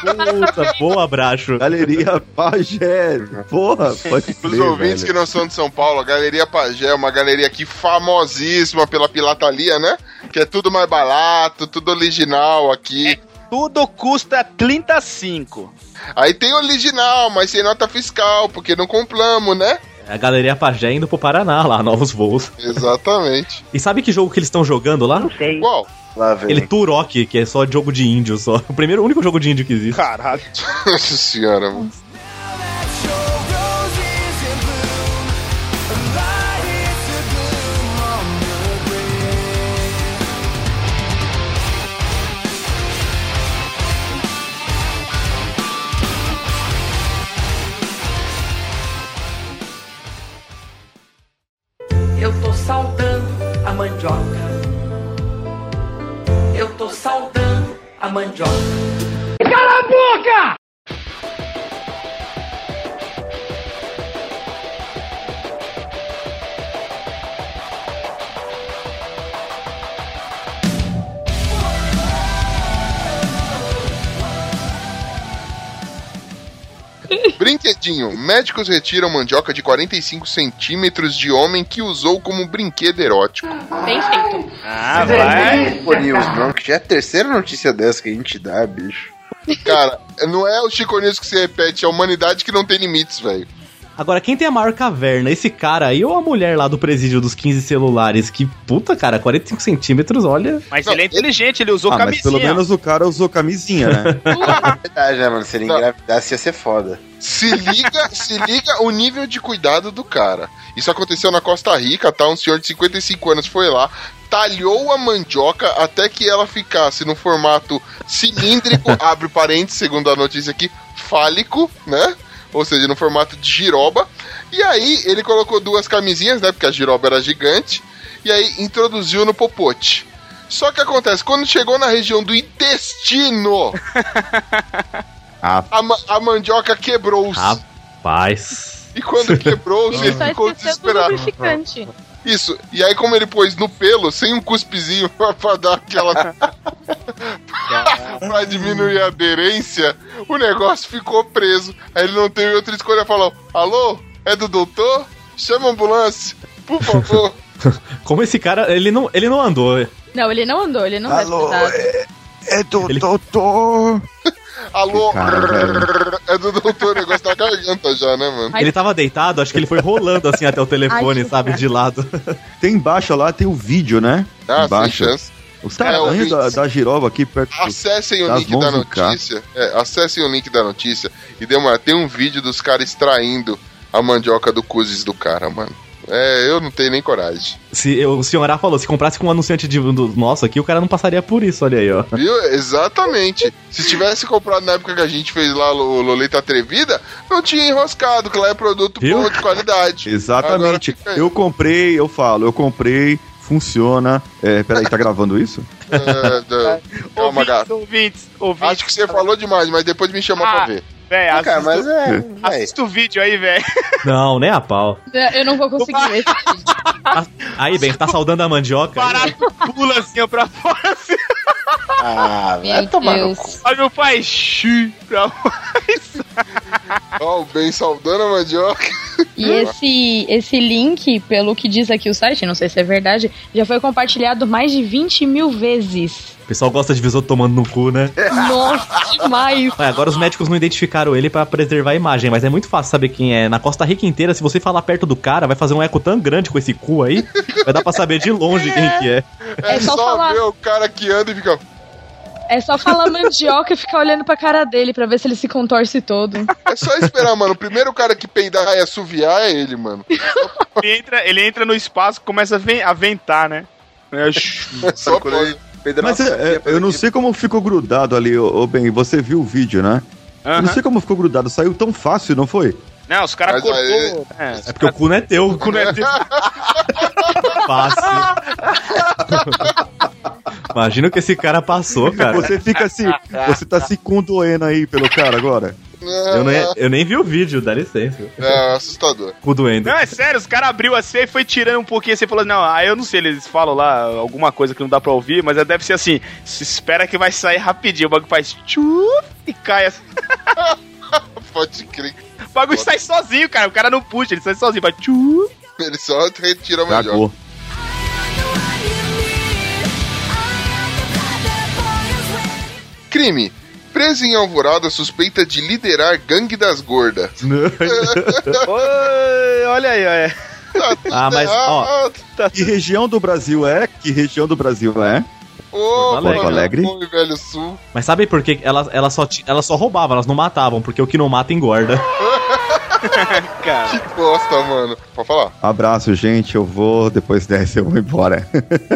Puta, boa, Bracho. Galeria Pajé. Porra, pode Os ouvintes que velho. não são de São Paulo, a Galeria Pajé é uma galeria aqui famosíssima pela pilataria, né? Que é tudo mais barato, tudo original aqui. Tudo custa 35. Aí tem original, mas sem nota fiscal, porque não compramos, né? A galeria Pajé indo pro Paraná lá, novos voos. Exatamente. E sabe que jogo que eles estão jogando lá? Qual? Lá vem. Aquele Turok, que é só jogo de índio só. O primeiro, o único jogo de índio que existe. Caralho. Nossa senhora, mano. Mandioca. Cala a boca! Brinquedinho. Médicos retiram mandioca de 45 centímetros de homem que usou como brinquedo erótico. Bem feito. Ah, vai. Chico News, não, que já é a terceira notícia dessa que a gente dá, bicho. Cara, não é o Chico News que se repete, é a humanidade que não tem limites, velho. Agora, quem tem a maior caverna? Esse cara aí ou a mulher lá do presídio dos 15 celulares? Que puta, cara, 45 centímetros, olha. Mas Não, ele é inteligente, ele usou Ah, mas camisinha. pelo menos o cara usou camisinha, né? Verdade, né, mano? Se ele engravidasse ia ser foda. Se liga, se liga o nível de cuidado do cara. Isso aconteceu na Costa Rica, tá? Um senhor de 55 anos foi lá, talhou a mandioca até que ela ficasse no formato cilíndrico, abre parênteses, segundo a notícia aqui, fálico, né? Ou seja, no formato de giroba. E aí ele colocou duas camisinhas, né? Porque a giroba era gigante. E aí introduziu no popote. Só que acontece, quando chegou na região do intestino, a, ma- a mandioca quebrou-se. Rapaz. E quando quebrou-se, Ele ficou desesperado. Isso. E aí, como ele pôs no pelo, sem um cuspizinho pra, dar aquela. pra diminuir a aderência, o negócio ficou preso. Aí ele não teve outra escolha. Falou: Alô? É do doutor? Chama a ambulância, por favor. Como esse cara, ele não, ele não andou. Não, ele não andou, ele não Alô, é, é do Ele- doutor. Alô? Cara, é do doutor, o negócio da garganta já, né, mano? Ele tava deitado, acho que ele foi rolando assim até o telefone, Ai, sabe, de lado. Tem embaixo lá, tem o vídeo, né? Ah, embaixo. chance. Os É, tamanhos ouvintes. da, da giroba aqui perto do... Acessem o link da notícia. É, acessem o link da notícia e dê uma, tem um vídeo dos caras extraindo a mandioca do cuzes do cara, mano. É, eu não tenho nem coragem. Se, eu- o senhor A falou, se comprasse com um anunciante de, do nosso aqui, o cara não passaria por isso, olha aí, ó. Viu? Exatamente. Se tivesse comprado na época que a gente fez lá o Lolita Atrevida, não tinha enroscado, que lá é produto Viu? bom de qualidade. Exatamente. Eu comprei, eu falo, eu comprei, funciona. É, peraí, tá gravando isso? É, da- Calma, ouvintes, gato. ouvintes, ouvintes. Acho que você falou demais, mas depois me chama Ah, pra ver. Véi, assista, cara, mas é. assista o vídeo aí, velho. Não, nem a pau. Eu não vou conseguir ver. Aí, bem, tá saudando a mandioca? Parado pula assim ó, pra fora, assim. Ah, vai Meu tomar no cu. Deus. Aí meu pai, xi, pra fora. Ó, o bem saudando a mandioca. E esse, esse link, pelo que diz aqui o site, não sei se é verdade, já foi compartilhado mais de 20 mil vezes. O pessoal gosta de ver tomando no cu, né? Nossa, demais. Ué, agora os médicos não identificaram ele pra preservar a imagem, mas é muito fácil saber quem é. Na Costa Rica inteira, se você falar perto do cara, vai fazer um eco tão grande com esse cu aí, vai dar pra saber de longe quem que é. É, É só só, falar. ver o cara que anda e fica. É só falar mandioca e ficar olhando pra cara dele pra ver se ele se contorce todo. É só esperar, mano. O primeiro cara que peidar e assoviar é ele, mano. Ele entra, ele entra no espaço e começa a, ven- a ventar, né? É, xi. Só pode. Mas é, é, eu não sei como ficou grudado ali, ô, ô Ben, você viu o vídeo, né? Eu Aham. não sei como ficou grudado, saiu tão fácil, não foi? Não, os caras cortou. aí- É, É porque o cu não é teu. o cu não é dele. Imagina o que esse cara passou, cara. Você fica assim, você tá se condoendo aí pelo cara agora. Eu, nem, eu nem vi o vídeo, dá licença. É assustador. Cu doendo. Não, é sério, os caras abriu assim e foi tirando um pouquinho assim, falou, não, ah, eu não sei, eles falam lá alguma coisa que não dá pra ouvir, mas deve ser assim, se espera que vai sair rapidinho, o bagulho faz tchup e cai assim. Pode crer. O bagulho sai sozinho, cara, o cara não puxa, ele sai sozinho, faz tchup. Ele só retira a mandioca. Crime. Preso em Alvorada suspeita de liderar gangue das gordas. Oi! olha aí, olha. Tá Ah, mas, ó. Que região do Brasil é? Que região do Brasil é? Ô, Porto mano, Alegre. bom velho sul. Mas sabe por que elas, elas, só, elas só roubavam, elas não matavam, porque o que não mata engorda. Cara. Que bosta, mano. Pode falar. Abraço, gente. Eu vou, depois dessa eu vou embora.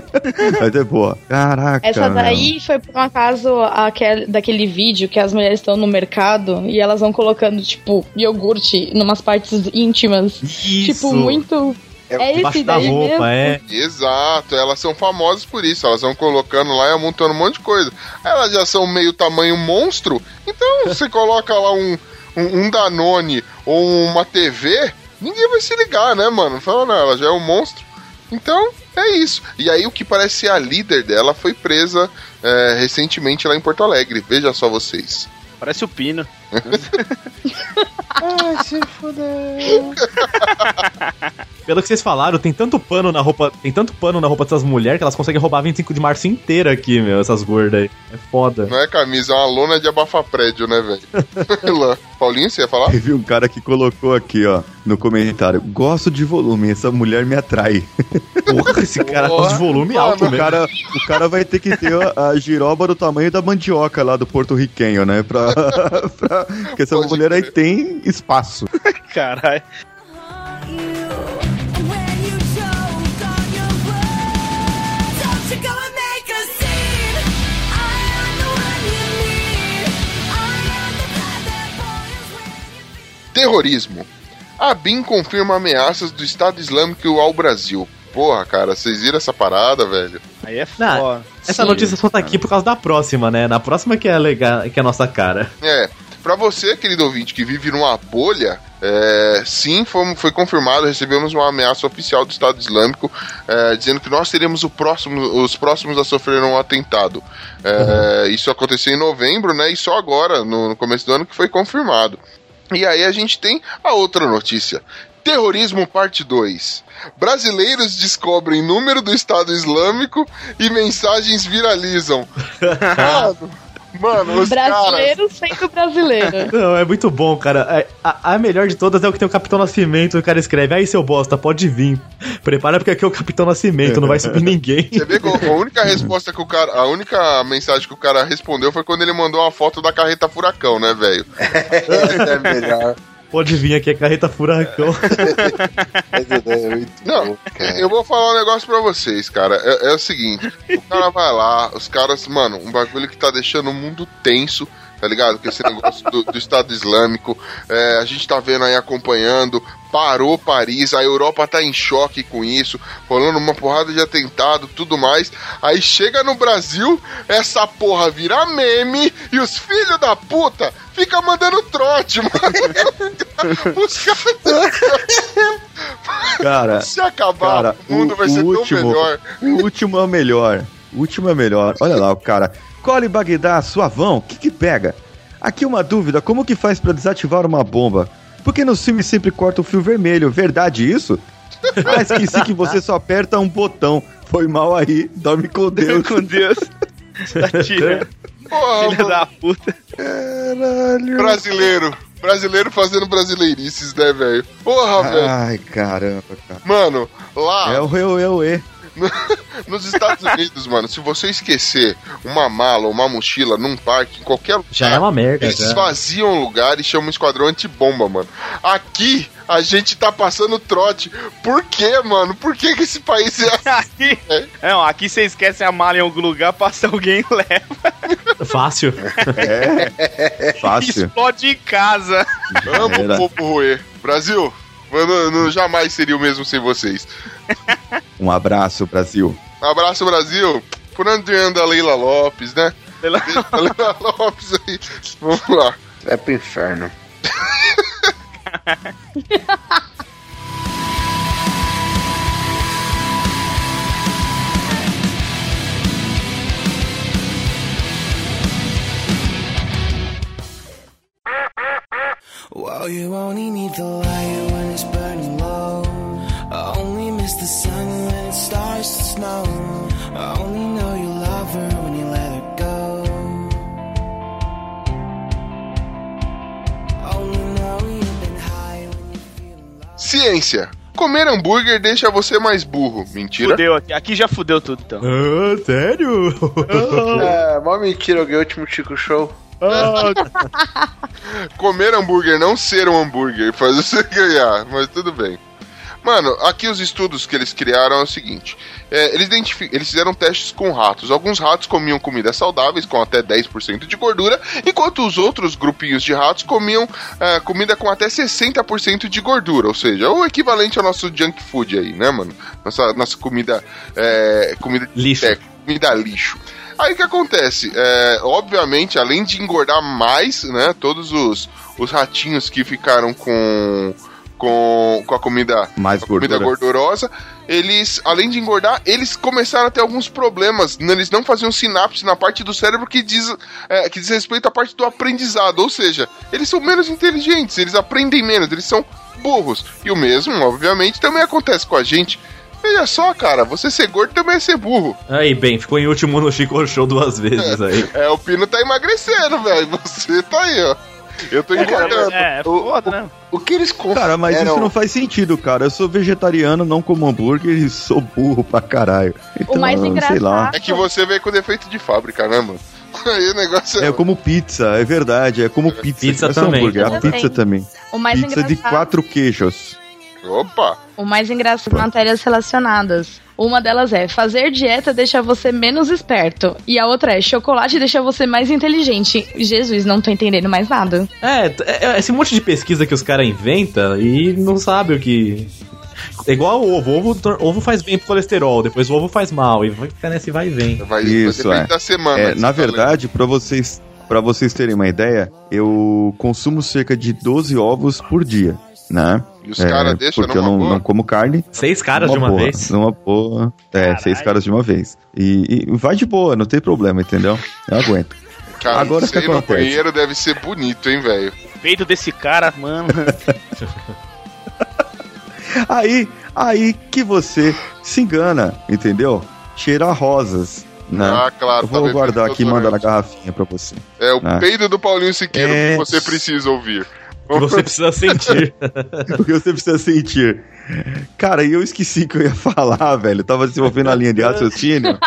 Vai ter boa. Caraca. Essa meu. daí foi por um acaso aquele, daquele vídeo que as mulheres estão no mercado e elas vão colocando, tipo, iogurte numas partes íntimas. Isso. Tipo, muito. É, esse Embaixo da roupa, mesmo. é. Exato, elas são famosas por isso. Elas vão colocando lá e amontando um monte de coisa. Elas já são meio tamanho monstro, então você coloca lá um, um, um Danone ou uma TV, ninguém vai se ligar, né, mano? Fala, não, ela já é um monstro. Então, é isso. E aí, o que parece ser a líder dela foi presa é, recentemente lá em Porto Alegre. Veja só vocês. Parece o Pino. Pelo que vocês falaram, tem tanto pano na roupa. Tem tanto pano na roupa dessas mulheres que elas conseguem roubar 25 de março inteira aqui, meu, essas gordas aí. É foda. Não é camisa, é uma lona de abafar prédio, né, velho? Paulinho, você ia falar? Teve um cara que colocou aqui, ó, no comentário: Gosto de volume, essa mulher me atrai. Porra, esse cara gosta de volume mano. alto O mesmo. cara, o cara vai ter que ter a, a giroba do tamanho da mandioca lá do porto-riquenho, né? Pra, pra, porque essa Pode mulher aí crer. tem espaço. Caralho. Terrorismo. A BIM confirma ameaças do Estado Islâmico ao Brasil. Porra, cara, vocês viram essa parada, velho? Aí é foda. Essa Sim, notícia só tá aqui por causa da próxima, né? Na próxima que é legal, que é a nossa cara. É, pra você, querido ouvinte, que vive numa bolha, é, sim, foi, foi confirmado, recebemos uma ameaça oficial do Estado Islâmico, é, dizendo que nós seremos o próximo, os próximos a sofrer um atentado. É, Isso aconteceu em novembro, né? E só agora, no, no começo do ano, que foi confirmado. E aí a gente tem a outra notícia. Terrorismo parte 2. Brasileiros descobrem número do Estado Islâmico e mensagens viralizam. Mano, mano os caras. Brasileiro sendo brasileiro. Não, é muito bom, cara. É, A, a melhor de todas é o que tem o Capitão Nascimento. O cara escreve: Aí, seu bosta, pode vir. Prepara porque aqui é o Capitão Nascimento, não vai subir ninguém. Você vê que a única resposta que o cara. A única mensagem que o cara respondeu foi quando ele mandou uma foto da carreta furacão, né, velho? é melhor. Pode vir aqui, é carreta furacão. Ideia é muito Não, eu vou falar um negócio pra vocês, cara. É, é o seguinte: o cara vai lá, os caras, mano, um bagulho que tá deixando o mundo tenso. Tá ligado? Com esse negócio do, do Estado Islâmico. É, a gente tá vendo aí acompanhando. Parou Paris, a Europa tá em choque com isso, rolando uma porrada de atentado, tudo mais. Aí chega no Brasil, essa porra vira meme e os filhos da puta fica mandando trote, mano. Os caras. Cara, Se acabar, cara, o mundo o- vai ser último- tão melhor. o último é o melhor. O último é o melhor. Olha lá o cara. Cole Bagdá, suavão, o que que pega? Aqui uma dúvida, como que faz pra desativar uma bomba? Porque nos filmes sempre corta o fio vermelho, verdade isso? Ah, esqueci que você só aperta um botão. Foi mal aí, dorme com Deus. Com Deus. Porra, Filha da puta. Brasileiro. Brasileiro fazendo brasileirices, né, velho? Porra, velho. Ai, caramba, cara. Mano, lá É o eu, eu, e. nos Estados Unidos, mano, se você esquecer uma mala ou uma mochila num parque, em qualquer lugar, Já é uma merda, eles já. esvaziam o lugar e chamam um esquadrão antibomba, mano. Aqui, a gente tá passando trote. Por quê, mano? Por que, que esse país é assim? Aqui, não, aqui você esquece a mala em algum lugar, passa alguém e leva. Fácil. É, fácil. Explode em casa. Amo o povo roer. Brasil, mano, não, jamais seria o mesmo sem vocês. Um abraço, Brasil. Abraço, Brasil. Por onde anda a Leila Lopes, né? Pela- A Leila Lopes aí. Vamos lá. É pro inferno. Well, you only need the light miss the sun when it starts to snow. I only know you love her when you let her go. Ciência. Comer hambúrguer deixa você mais burro. Mentira. Fudeu aqui. Aqui já fudeu tudo, então. Ah, sério? É, mó mentira, alguém último Chico Show. Comer hambúrguer, não ser um hambúrguer, faz você ganhar, mas tudo bem. Mano, aqui os estudos que eles criaram é o seguinte: é, eles, eles fizeram testes com ratos. Alguns ratos comiam comidas saudáveis, com até 10% de gordura, enquanto os outros grupinhos de ratos comiam é, comida com até 60% de gordura, ou seja, o equivalente ao nosso junk food aí, né, mano? Nossa, nossa comida. É, comida Lixo. é, comida lixo. Aí o que acontece? É, obviamente, além de engordar mais, né? Todos os, os ratinhos que ficaram com, com, com a comida, Mais a comida gordurosa, eles, além de engordar, eles começaram a ter alguns problemas. Eles não faziam sinapse na parte do cérebro que diz, é, que diz respeito à parte do aprendizado. Ou seja, eles são menos inteligentes, eles aprendem menos, eles são burros. E o mesmo, obviamente, também acontece com a gente. Veja só, cara, você ser gordo também é ser burro. Aí, bem, ficou em último no Chico Show duas vezes aí. É, o Pino tá emagrecendo, velho. Você tá aí, ó. Eu tô engordando. É, é foda, né? O que eles consideram... Cara, mas isso não faz sentido, cara. Eu sou vegetariano, não como hambúrguer e sou burro pra caralho. Então, mais sei lá. engraçado- É que você veio com defeito de fábrica, né, mano? Aí o negócio é. É como pizza, é verdade. É como pizza. Pizza é também. hambúrguer, a Pizza também. O mais Pizza de engraçado. quatro queijos. Opa! O mais engraçado matérias relacionadas. Uma delas é fazer dieta deixa você menos esperto. E a outra é chocolate deixa você mais inteligente. Jesus, não tô entendendo mais nada. É, é, é esse monte de pesquisa que os caras inventam e não sabe o que. É igual o ovo. Ovo, ovo faz bem pro colesterol, depois o ovo faz mal. E vai ficar nesse vai e vem. Vai, Isso, é. da semana. É, na tá verdade, pra vocês, para vocês terem uma ideia, eu consumo cerca de 12 ovos por dia, né? E os caras deixam Porque eu numa não, boa? não como carne. Seis caras de uma boa, vez. Numa boa. É, seis caras de uma vez. E, e vai de boa, não tem problema, entendeu? Eu aguento. Cara, Agora isso o que acontece? banheiro deve ser bonito, hein, velho? O peito desse cara, mano. Aí, aí que você se engana, entendeu? Cheira rosas, né? Ah, claro. eu tá vou bebendo guardar aqui e mandar na garrafinha pra você. É o Ah. peido do Paulinho Siqueiro É. que você precisa ouvir. Que você precisa sentir. O que você precisa sentir. Cara, e eu esqueci que eu ia falar, velho. Eu tava desenvolvendo a linha de raciocínio.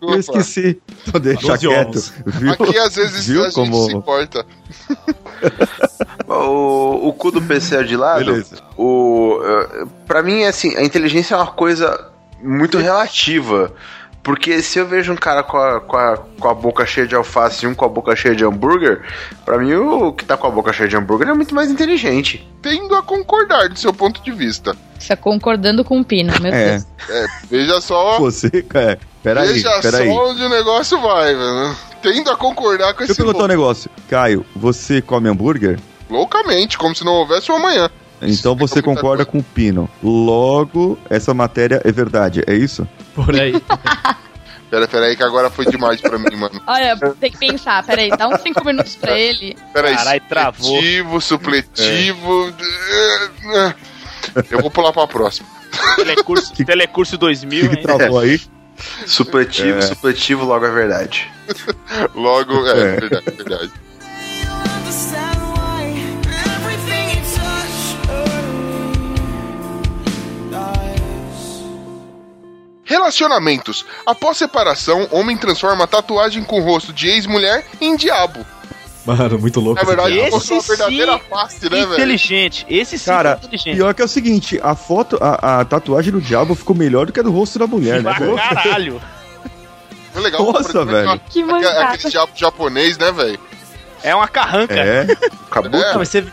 Eu Desculpa. esqueci. Então deixa Doze quieto. ovos. Viu? Aqui às vezes Viu a gente como- se importa. O, o cu do PC é de lado. Beleza. O, eh, pra mim, assim, a inteligência é uma coisa muito relativa. Porque se eu vejo um cara com a, com, a, com a boca cheia de alface e um com a boca cheia de hambúrguer, pra mim o que tá com a boca cheia de hambúrguer é muito mais inteligente. Tendo a concordar do seu ponto de vista. Você concordando com o Pino, meu É, Deus. É, veja só. você, é. Peraí, veja peraí. só onde o negócio vai, velho. Tendo a concordar com Deixa eu esse perguntar um negócio. Caio, você come hambúrguer? Loucamente, como se não houvesse um amanhã. Então Explica você concorda com o Pino. Logo, essa matéria é verdade, é isso? Por aí. Pera, pera aí que agora foi demais pra mim, mano. Olha, tem que pensar, peraí, dá uns 5 minutos pra ele. Pera aí. Caralho, travou. Supletivo, supletivo. é, Eu vou pular pra próxima. Telecurso, Telecurso O 2000, que, que hein? travou aí? Supletivo, É. supletivo, logo é verdade. Logo, é, É. verdade, verdade. Relacionamentos. Após separação, homem transforma a tatuagem com o rosto de ex-mulher em diabo. Mano, muito louco. Na verdade, esse Esse mostrou uma verdadeira sim, face, né, velho? Inteligente. Esse sim Cara, é inteligente. pior que é o seguinte, a foto, a, a tatuagem do diabo ficou melhor do que a do rosto da mulher, né? Pra velho? caralho. É legal. Nossa, velho. Que aquele- mancada. Aquele diabo japonês, né, velho? É uma carranca. É, Acabou. É. Não, você...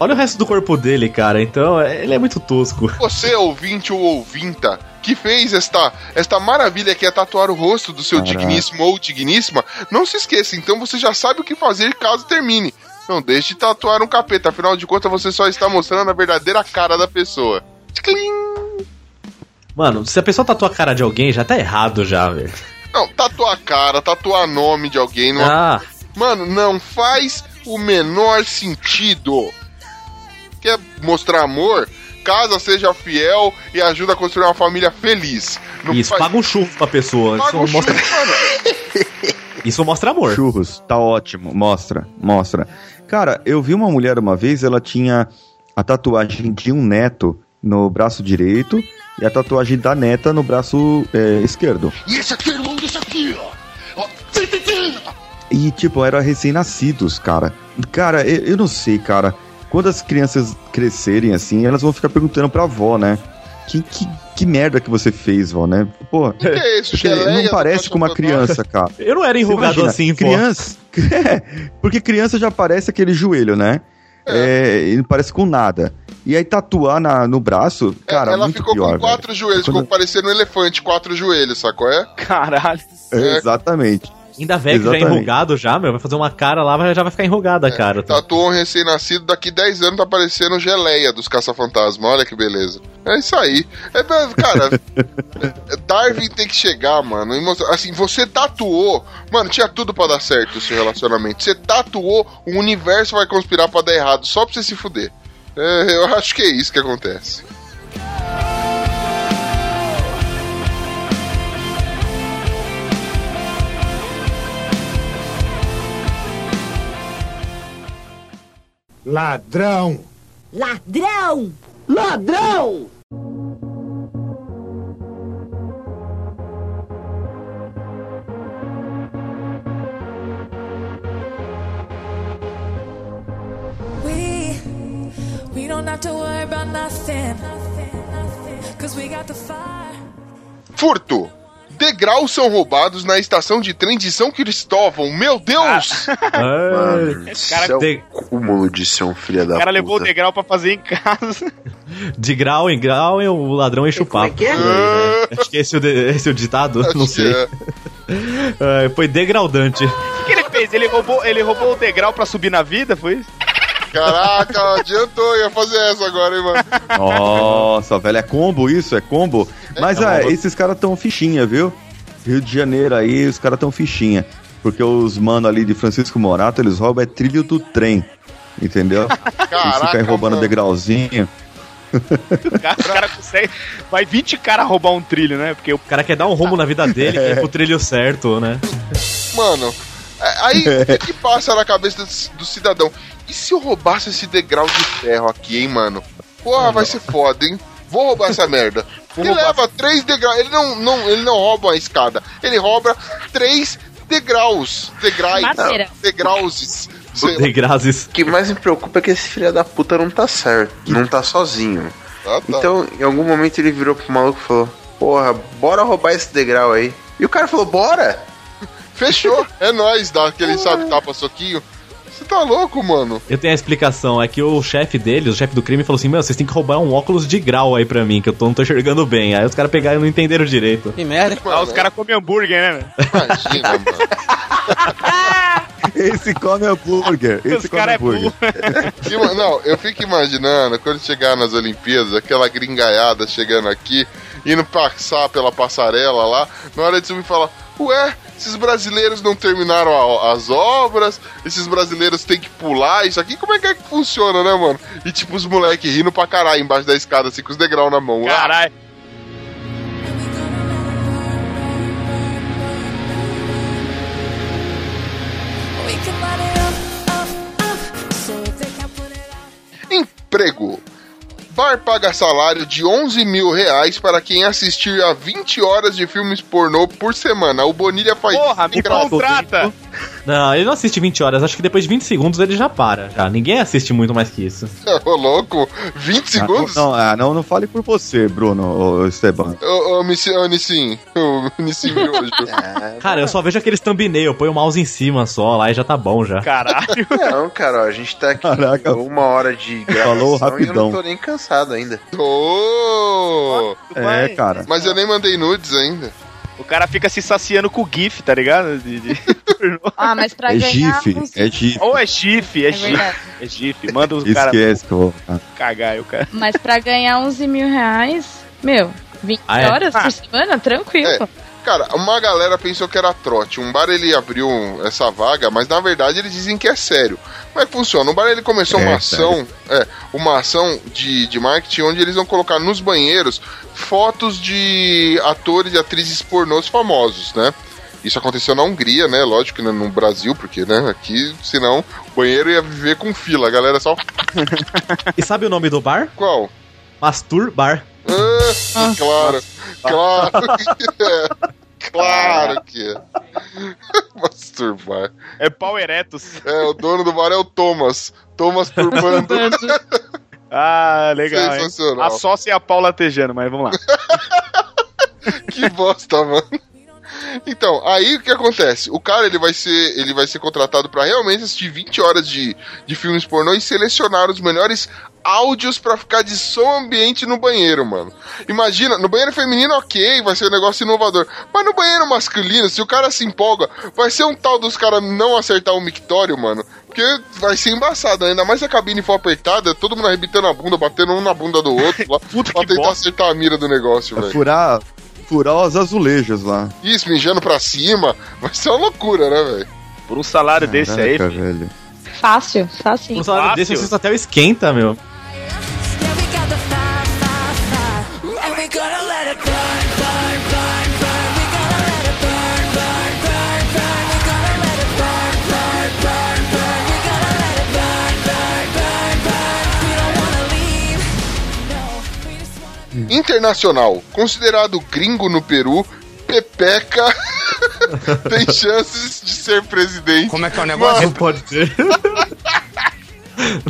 Olha o resto do corpo dele, cara. Então, é- ele é muito tosco. Você, ouvinte ou ouvinta, que fez esta, esta maravilha que é tatuar o rosto do seu Caraca. digníssimo ou digníssima, não se esqueça, então você já sabe o que fazer caso termine. Não deixe de tatuar um capeta, afinal de contas você só está mostrando a verdadeira cara da pessoa. Tclim! Mano, se a pessoa tatua a cara de alguém, já tá errado já, velho. Não, tatuar a cara, tatuar nome de alguém, não... Ah, Mano, não faz o menor sentido. Quer mostrar amor? Casa seja fiel e ajuda a construir uma família feliz. Não isso, faz- paga um churro pra pessoa. Paga um isso, mostra, churro, isso mostra amor. churros, tá ótimo, mostra, mostra. Cara, eu vi uma mulher uma vez, ela tinha a tatuagem de um neto no braço direito e a tatuagem da neta no braço é, esquerdo. E esse aqui é irmão desse aqui, ó. E, tipo, eram recém-nascidos, cara. Cara, eu, eu não sei, cara. Quando as crianças crescerem assim, elas vão ficar perguntando pra avó, né? Que, que, que merda que você fez, vó, né? Pô, que é isso? porque Geleia não parece com uma criança, cara. Eu não era enrugado imagina, assim, criança. É, porque criança já parece aquele joelho, né? É, e não parece com nada. E aí tatuar na, no braço, É, cara, ela muito ficou pior. com quatro velho. joelhos, Quando- ficou parecendo um elefante, quatro joelhos, sacou? É? Caralho. É, exatamente. Ainda velho já é enrugado já, meu. Vai fazer uma cara lá, já vai ficar enrugada a cara. tá? Tatuou um recém-nascido, daqui 10 anos tá parecendo geleia dos caça-fantasma. Olha que beleza. É isso aí. É, cara, Darwin tem que chegar, mano. e Assim, você tatuou. Mano, tinha tudo pra dar certo seu relacionamento. Você tatuou, o universo vai conspirar pra dar errado só pra você se fuder. É, eu acho que é isso que acontece. Ladrão! Ladrão! Ladrão! We we don't have to worry about nothing. Cause we got the fire. Furto. Degraus são roubados na estação de trem de São Cristóvão. Meu Deus! Mano, Esse isso cara é o tem- cúmulo de ser um filho da O cara levou o puta. degrau pra fazer em casa. De grau em grau, e o ladrão enche o papo. Acho que esse é o, de- esse é o ditado, Acho não sei. é. É, foi degraudante. O que ele fez? Ele roubou, ele roubou o degrau pra subir na vida, foi isso? Caraca, adiantou, ia fazer essa agora, hein, mano. Nossa, velho, é combo isso? É combo? Mas É ah, esses caras tão fichinha, viu? Rio de Janeiro aí, os caras tão fichinha. Porque os mano ali de Francisco Morato, eles roubam é trilho do trem. Entendeu? Eles Caraca, ficam aí roubando mano. degrauzinho. O cara, o cara consegue. Vai 20 caras roubar um trilho, né? Porque o cara quer dar um rumo na vida dele, quer ir pro trilho certo, né? Mano, é- aí o que, que passa na cabeça do, do cidadão? E se eu roubasse esse degrau de ferro aqui, hein, mano? Porra, vai ser foda, hein? Vou roubar essa merda. Ele leva três degraus. Ele não, não, ele não rouba uma escada. Ele rouba três degraus. Degraus. Madeira. Degrauses. Degrazes. O que mais me preocupa é que esse filho da puta não tá certo. Não tá sozinho. Ah, tá. Então, em algum momento ele virou pro maluco e falou: Porra, bora roubar esse degrau aí. E o cara falou: Bora! Fechou. É nóis, dá aquele, sabe, tapa soquinho. Você tá louco, mano? Eu tenho a explicação, é que o chefe dele, o chefe do crime, falou assim: Meu, vocês têm que roubar um óculos de grau aí pra mim, que eu tô, não tô enxergando bem. Aí os caras pegaram e não entenderam direito. Que merda. Ah, os caras comem hambúrguer, né? velho? Imagina, mano. Esse come hambúrguer. Esse Os come é hambúrguer. burro. Ima- Não, eu fico imaginando quando chegar nas Olimpíadas, aquela gringaiada chegando aqui, indo passar pela passarela lá, na hora de subir e falar: Ué, esses brasileiros não terminaram a- as obras, esses brasileiros têm que pular isso aqui, como é que é que funciona, né, mano? E tipo, os moleques rindo pra caralho embaixo da escada, assim, com os degraus na mão. Caralho. Emprego. Bar paga salário de 11 mil reais para quem assistir a 20 horas de filmes pornô por semana. O Bonilha faz Porra, me contrata. Não, ele não assiste 20 horas, acho que depois de 20 segundos ele já para. Já. Ninguém assiste muito mais que isso. Ô, louco, 20 segundos? Não, ah, não, não fale por você, Bruno, ô, Esteban. Ô, ô, ô, Nissim, ô, Nissim Miojo. Cara, eu só vejo aqueles thumbnail, põe o mouse em cima só, lá e já tá bom já. Caralho. Não, cara, ó, a gente tá aqui Caraca. uma hora de gravação Falou e eu não rapidão. tô nem cansado ainda. Ô, É, cara. mas eu nem mandei nudes ainda. O cara fica se saciando com o GIF, tá ligado? De- de- Ah, mas pra É ganhar. GIF, uns- é GIF. Ou é GIF, é, É GIF. verdade. É GIF. Manda os caras Esquece que eu vou. cagar aí, o cara. Mas pra ganhar 11 mil reais, meu, 20 Ah, é? horas Ah. por semana, tranquilo. É. Cara, uma galera pensou que era trote. Um bar ele abriu essa vaga, mas na verdade eles dizem que é sério. Como é que funciona? O bar ele começou É, uma ação, é, uma ação de, de marketing onde eles vão colocar nos banheiros fotos de atores e atrizes pornôs famosos, né? Isso aconteceu na Hungria, né? Lógico que não no Brasil, porque, né? Aqui, senão, o banheiro ia viver com fila. A galera só. E sabe o nome do bar? Qual? Masturbar. Ah, claro, claro que é. Claro que é. Masturbar. É pau eretos. É, o dono do bar é o Thomas. Thomas turbando. Ah, legal. hein? Sensacional. A sócia é a Paula Tejano, mas vamos lá. que bosta, mano. Então, aí o que acontece? O cara ele vai ser, ele vai ser contratado pra realmente assistir 20 horas de, de filmes pornô e selecionar os melhores áudios pra ficar de som ambiente no banheiro, mano. Imagina, no banheiro feminino, ok, vai ser um negócio inovador. Mas no banheiro masculino, se o cara se empolga, vai ser um tal dos caras não acertar o mictório, mano. Porque vai ser embaçado, ainda mais se a cabine for apertada, todo mundo arrebitando a bunda, batendo um na bunda do outro, lá, Puta pra que tentar bosta. acertar a mira do negócio, Vai velho. furar, furar os azulejos lá. Isso, mijando pra cima, vai ser uma loucura, né, velho? Por um salário desse aí, Caraca, velho. Fácil, fácil. Um salário Fácil. desse, você até esquenta, meu. Internacional, considerado gringo no Peru, Pepeca tem chances de ser presidente. Como é que é o Não negócio? pode ser.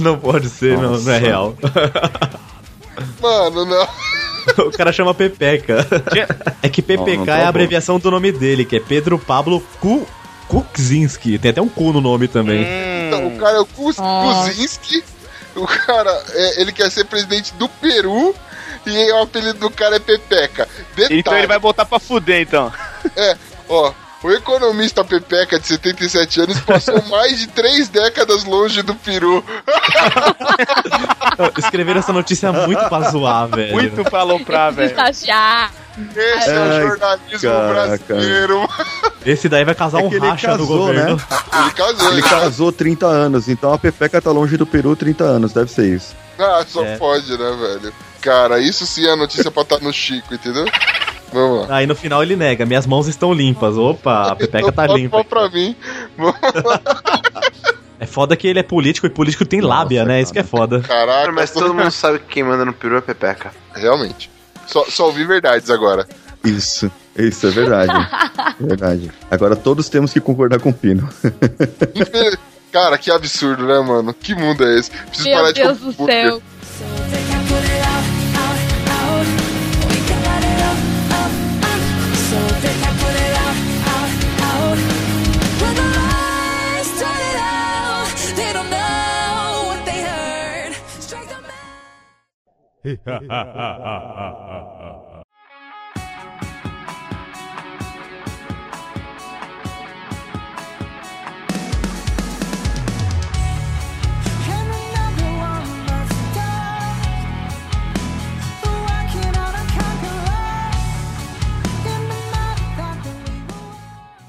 Não pode ser, não, não é real. Mano, não. O cara chama Pepeca. É que PPK Não, não é a abreviação do nome dele, que é Pedro Pablo Ku Kuczynski. Tem até um cu no nome também. Então, o cara é o Kuz- Nossa. Kuczynski. O cara, é, ele quer ser presidente do Peru. E o apelido do cara é Pepeca. Detalhe, Então ele vai botar pra fuder, então. É, ó. O economista Pepeca, de 77 anos, passou mais de três décadas longe do Peru. Escreveram essa notícia muito pra zoar, velho. Muito pra aloprar, velho. Esse é o jornalismo caraca. brasileiro. Esse daí vai causar É um racha no casou, governo. né? Ele casou. Ele casou 30 anos, então a Pepeca tá longe do Peru 30 anos, deve ser isso. Ah, só É. pode, né, velho? Cara, isso sim é a notícia pra estar no Chico, entendeu? Vamos lá. Aí no final ele nega, minhas mãos estão limpas. Opa, a Pepeca tá Então, limpa. pra mim. É foda que ele é político e político tem lábia, Nossa, né? Isso que é foda. Caraca, Mas todo mundo sabe que quem manda no peru é Pepeca. realmente. Só, só ouvi verdades agora. Isso, isso é verdade. É verdade. Agora todos temos que concordar com o Pino. Cara, que absurdo, né, mano? Que mundo é esse? Preciso Meu parar de Deus comer do céu.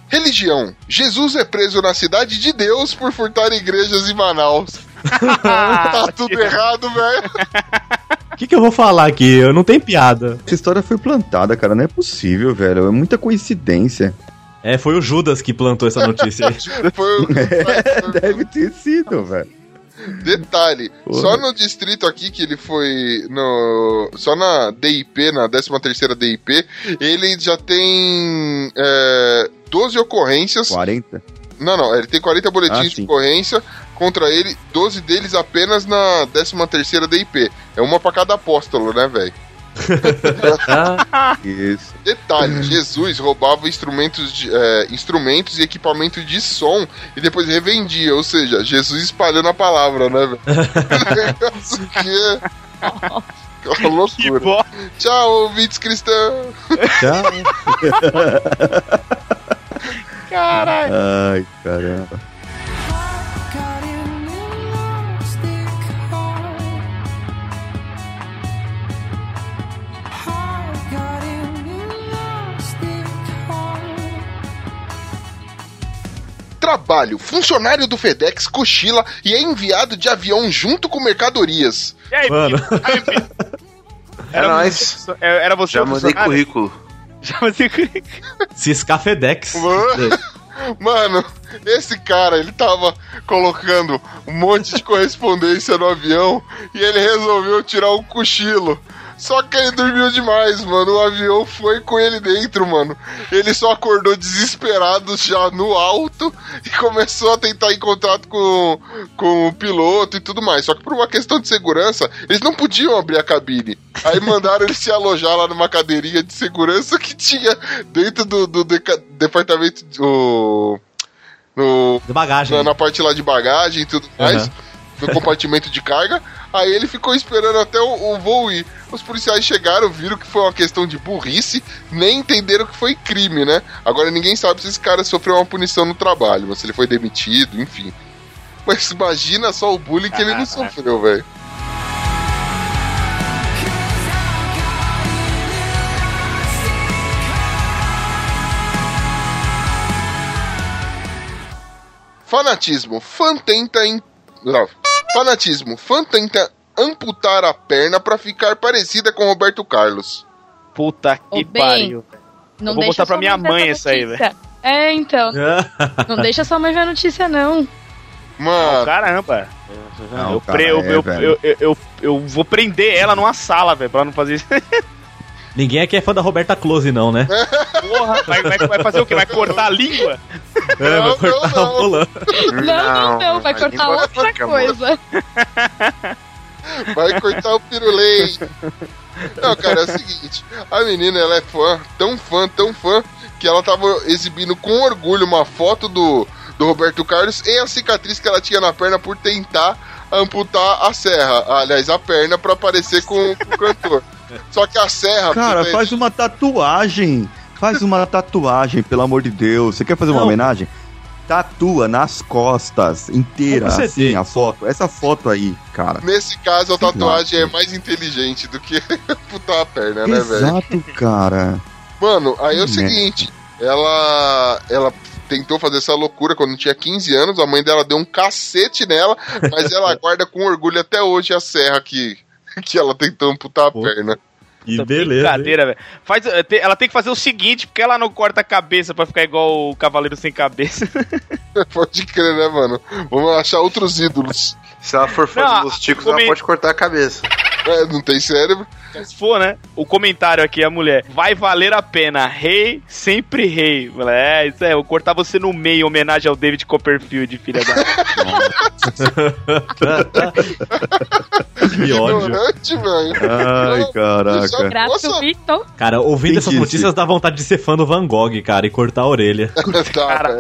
Religião. Jesus é preso na cidade de Deus por furtar igrejas em Manaus. tá tudo errado, velho. O que, que eu vou falar aqui? Eu não tenho piada. Essa história foi plantada, cara. Não é possível, velho. É muita coincidência. É, foi o Judas que plantou essa notícia aí. Foi o- Deve ter sido, velho. Detalhe, Porra. só no distrito aqui que ele foi no. Só na DIP, na 13 terceira DIP, ele já tem é, 12 ocorrências. 40. Não, não, ele tem 40 boletins Ah, de ocorrência contra ele, 12 deles apenas na 13 terceira DIP. É uma pra cada apóstolo, né, velho? Isso. Detalhe, Jesus roubava instrumentos, de, é, instrumentos e equipamento de som e depois revendia, ou seja, Jesus espalhando a palavra, né, velho? Isso que é uma Que loucura. Tchau, ouvintes cristãos. Tchau. Caralho. Ai, caramba. Trabalho. Funcionário do FedEx cochila e é enviado de avião junto com mercadorias. E aí, Mano. Aí? É nóis. você- Era você Já mandei currículo. Já mandei currículo. Ciscar Fedex. Mano, mano, esse cara, ele tava colocando um monte de correspondência no avião e ele resolveu tirar um cochilo. Só que ele dormiu demais, mano. O avião foi com ele dentro, mano. Ele só acordou desesperado já no alto e começou a tentar em contato com, com o piloto e tudo mais. Só que por uma questão de segurança, eles não podiam abrir a cabine. Aí mandaram ele se alojar lá numa cadeirinha de segurança que tinha dentro do, do deca- departamento do. No, De bagagem. na, na parte lá de bagagem e tudo mais, Aham. No compartimento de carga. Aí ele ficou esperando até o, o voo ir. Os policiais chegaram, viram que foi uma questão de burrice, nem entenderam que foi crime, né? Agora ninguém sabe se esse cara sofreu uma punição no trabalho, se ele foi demitido, enfim. Mas imagina só o bullying que ele não sofreu, velho. Fanatismo. Fã tenta em... Não. Fanatismo. Fã tenta amputar a perna pra ficar parecida com Roberto Carlos. Puta Ô, que bem, pariu. Não Eu vou deixa botar pra minha mãe essa isso aí, notícia. É, então. Não deixa sua mãe ver a notícia, não. Mano, Caramba. Não, eu, cara, pre- eu, é, eu, velho. eu, eu, eu- eu vou prender ela numa sala, velho, pra não fazer isso. Ninguém aqui é fã da Roberta Close, não, né? Porra, vai, vai, vai fazer o quê? Vai cortar a língua? É, Não, vai cortar não, a rola. Não, não, não. Vai cortar outra coisa. vai cortar o pirulei. Não, cara, é o seguinte. A menina, ela é fã, tão fã, tão fã, que ela tava exibindo com orgulho uma foto do, do Roberto Carlos e a cicatriz que ela tinha na perna por tentar amputar a serra. Aliás, a perna pra parecer com, com o cantor. Só que a serra... Cara, faz uma tatuagem. Faz uma tatuagem, pelo amor de Deus. Você quer fazer uma Não. homenagem? Tatua nas costas, inteira, Como você assim, tem? a foto. Essa foto aí, cara. Nesse caso, a tatuagem é cara. mais inteligente do que amputar a perna, né, velho? Exato, cara. Mano, aí é o seguinte, ela ela tentou fazer essa loucura quando tinha 15 anos, a mãe dela deu um cacete nela, mas ela guarda com orgulho até hoje a serra que, que ela tentou amputar a Pô. perna. Puta beleza. Brincadeira, velho. Faz, eh, ela tem que fazer o seguinte, porque ela não corta a cabeça pra ficar igual o Cavaleiro Sem Cabeça. Pode crer, né, mano? Vamos achar outros ídolos. Se ela for fã Não, dos ticos, ela pode cortar a cabeça. É, não tem cérebro. Se for, né? O comentário aqui, a mulher. Vai valer a pena. Rei, sempre rei. É, isso é. Eu vou cortar você no meio em homenagem ao David Copperfield, filha da. Que ódio. Ignorante, velho. Ai, Isso caraca. Graças, Nossa. Vitor. Cara, ouvindo essas Quem disse? notícias dá vontade de ser fã do Van Gogh, cara, e cortar a orelha. tá, velho.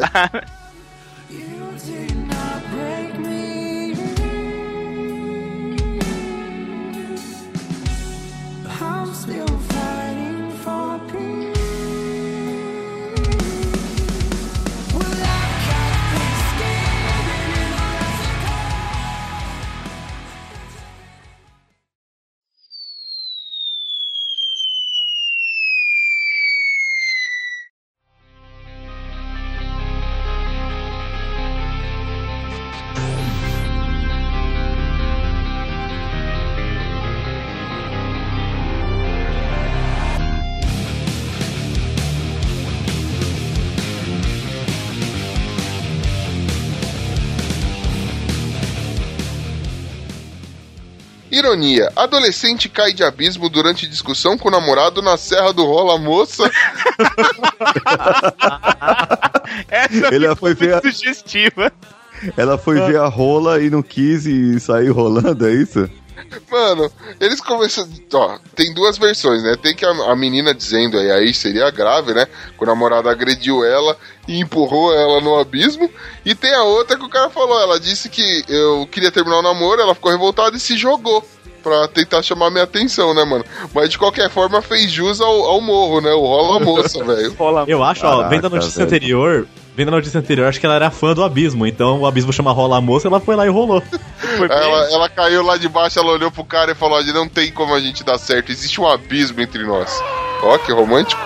Ironia. Adolescente cai de abismo durante discussão com o namorado na Serra do Rola Moça. Essa Ele foi ver a- sugestiva. Ela foi ver a rola e não quis e saiu rolando, é isso? Mano, eles começam. Ó, tem duas versões, né? Tem que a, a menina dizendo aí, aí seria grave, né? Que o namorado agrediu ela e empurrou ela no abismo. E tem a outra que o cara falou. Ela disse que eu queria terminar o namoro, ela ficou revoltada e se jogou. Pra tentar chamar minha atenção, né, mano? Mas de qualquer forma fez jus ao, ao morro, né? O rola moça, velho. Eu acho, ó, vendo a notícia velho. anterior, vendo a notícia anterior, acho que ela era fã do abismo, então o abismo chama rola a moça, ela foi lá e rolou. Ela, ela caiu lá de baixo, ela olhou pro cara e falou: "Ó, não tem como a gente dar certo, existe um abismo entre nós. Ó, que romântico.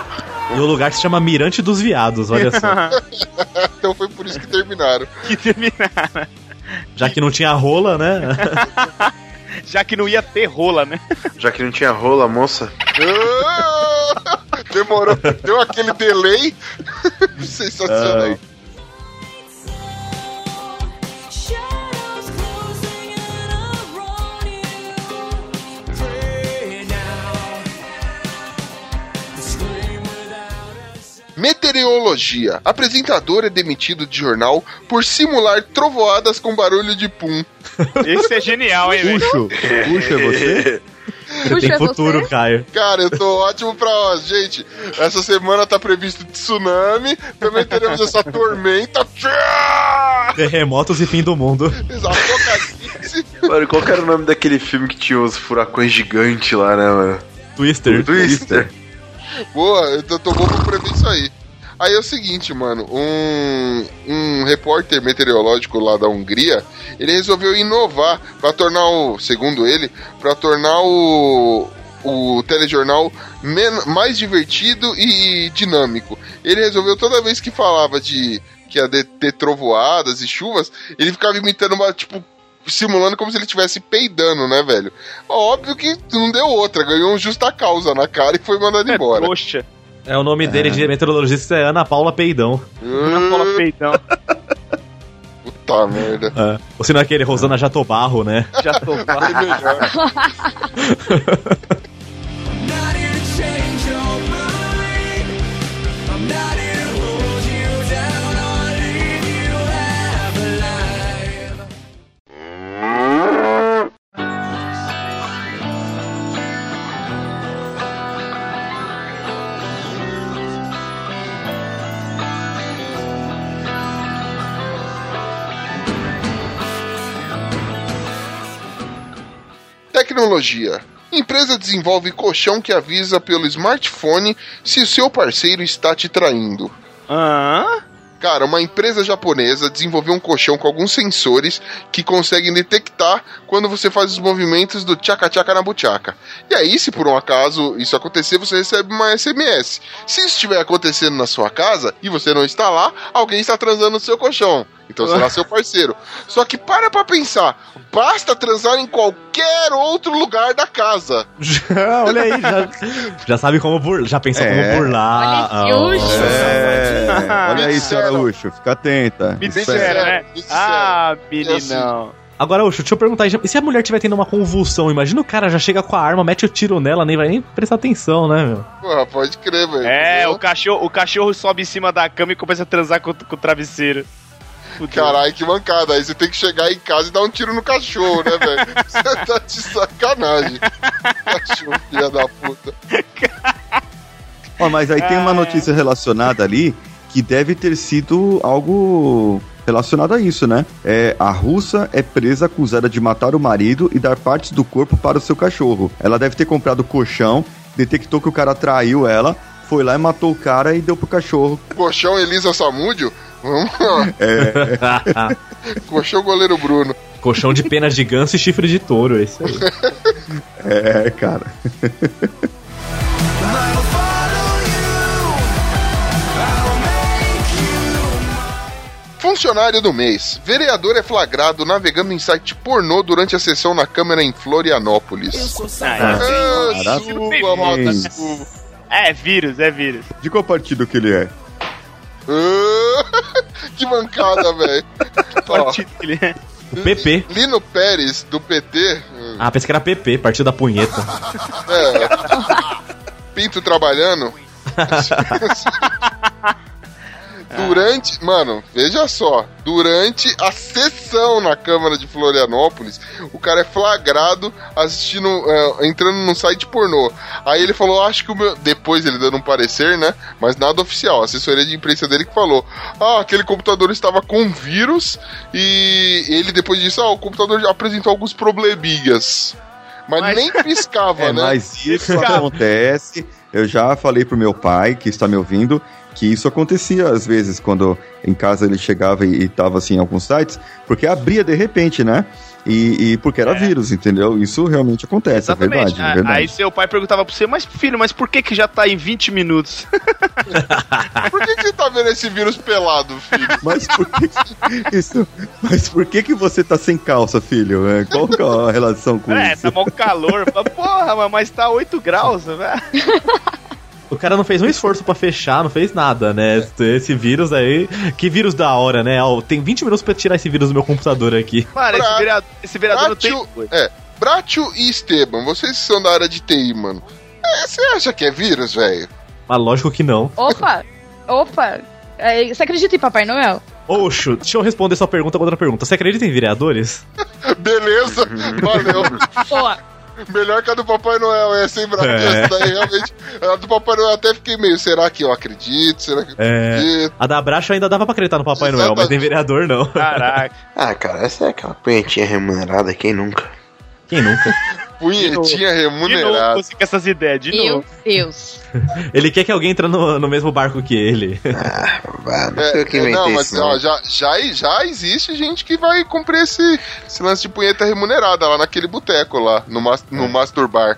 E o lugar se chama Mirante dos Viados, olha só. Então foi por isso que terminaram. que terminar. Já que não tinha rola, né? Já que não ia ter rola, né? Já que não tinha rola, moça. Demorou, deu aquele delay. Sensacional. Ai. Meteorologia. Apresentador é demitido de jornal por simular trovoadas com barulho de pum. Esse é genial, hein, velho? Puxo, puxo é você? Puxa, Tem é futuro, você? Caio. Cara, eu tô ótimo pra. ó, Gente, essa semana tá previsto tsunami. Também teremos essa tormenta. Terremotos e fim do mundo. Exato. Mano, qual que era o nome daquele filme que tinha os furacões gigantes lá, né, mano? Twister. Twister. Boa, eu tô, bom pra isso aí. Aí é o seguinte, mano, um, um repórter meteorológico lá da Hungria, ele resolveu inovar pra tornar o, segundo ele, pra tornar o, o telejornal men- mais divertido e dinâmico. Ele resolveu toda vez que falava de que ia ter trovoadas e chuvas, ele ficava imitando uma, tipo, simulando como se ele estivesse peidando, né, velho? Óbvio que não deu outra, ganhou um justa causa na cara e foi mandado É embora. trouxa. É, o nome dele de meteorologista é Ana Paula Peidão. Ana Paula Peitão. Puta merda. É. Ou se não é aquele Rosana Jatobarro, né? Tô É melhor. Tecnologia. Empresa desenvolve colchão que avisa pelo smartphone se o seu parceiro está te traindo. Hã? Cara, uma empresa japonesa desenvolveu um colchão com alguns sensores que conseguem detectar quando você faz os movimentos do tchaca-tchaca na buchaca. E aí, se por um acaso isso acontecer, você recebe uma SMS. Se isso estiver acontecendo na sua casa e você não está lá, alguém está transando no seu colchão. Então será seu parceiro. Só que para pra pensar, basta transar em qualquer outro lugar da casa. Já, olha aí, já, já sabe como burlar. Já pensou É. como burlar. Olha que Ah, luxo. É, olha aí, senhora. Ucho, fica atenta. Me disseram, sincero, né? Ah, assim, meninão. Agora, Ucho, deixa eu perguntar e se a mulher estiver tendo uma convulsão? Imagina o cara já chega com a arma, mete o tiro nela, nem vai nem prestar atenção, né, meu? Porra, pode crer, velho. É, o cachorro, o cachorro sobe em cima da cama e começa a transar com, com o travesseiro. Caralho, que mancada. Aí você tem que chegar em casa e dar um tiro no cachorro, né, velho? Você tá de sacanagem. Cachorro, filha da puta. Ó, mas aí tem uma notícia relacionada ali que deve ter sido algo relacionado a isso, né? É, a russa é presa acusada de matar o marido e dar partes do corpo para o seu cachorro. Ela deve ter comprado colchão, detectou que o cara traiu ela, foi lá e matou o cara e deu pro cachorro. Colchão Elisa Samúdio? Vamos lá. Colchão goleiro Bruno. Colchão de penas de ganso e chifre de touro, esse aí. É, cara. Funcionário do mês. Vereador é flagrado navegando em site pornô durante a sessão na Câmara em Florianópolis. sou Ah, É vírus, é vírus. De qual partido que ele é? Que mancada, velho. Partido que ele é. O PP. Lino Pérez, do PT. Ah, pensei que era PP, partido da punheta. É. Pinto trabalhando. Durante. Mano, veja só. Durante a sessão na Câmara de Florianópolis, o cara é flagrado assistindo. é, entrando num site pornô. Aí ele falou: Acho que o meu. Depois ele dando um parecer, né? Mas nada oficial. A assessoria de imprensa dele que falou: Ah, aquele computador estava com vírus. E ele, depois disso, ah, o computador apresentou alguns probleminhas. Mas, Mas- nem piscava, É, né? mas isso acontece. Eu já falei pro meu pai, que está me ouvindo, que isso acontecia às vezes quando em casa ele chegava e, e tava assim em alguns sites, porque abria de repente, né? E, e porque era É. vírus, entendeu? Isso realmente acontece, é verdade, é Ah, verdade. Aí seu pai perguntava pra você, mas filho, mas por que que já tá em 20 minutos? Por que, que você tá vendo esse vírus pelado, filho? Mas por que que- isso? Mas por que que você tá sem calça, filho? É, Qual que é a relação com é, isso? tá mó calor. Porra, mas- mas tá 8 graus, velho. O cara não fez um esforço pra fechar, não fez nada, né? Esse vírus aí. Que vírus da hora, né? Ó, tem 20 minutos pra tirar esse vírus do meu computador aqui. Mano, esse vereador, esse vereador não tem. Bratio, é, Bratio e Esteban, vocês são da área de TI, mano. É, Você acha que é vírus, velho? Mas lógico que não. Opa! Opa! é, Você acredita em Papai Noel? Oxo, deixa eu responder sua pergunta com outra pergunta. Você acredita em vereadores? Beleza, valeu. Boa. Melhor que a do Papai Noel, essa, hein, Bravo? É. Essa daí realmente. A do Papai Noel eu até fiquei meio, será que eu acredito? Será que eu É. acredito? A da Bracha ainda dava pra acreditar no Papai Noel, mas tem vereador não. Caraca. Ah, cara, essa é aquela punhetinha remunerada, quem nunca? Quem nunca? Punhetinha De novo, remunerada. você com essas ideias, de Meu novo. Deus. Ele quer que alguém entre no, no mesmo barco que ele. Ah, não É, sei o que é, inventei não, mas ó, já, já, já existe gente que vai cumprir esse, esse lance de punheta remunerada lá naquele boteco lá, no, mas, no Masturbar.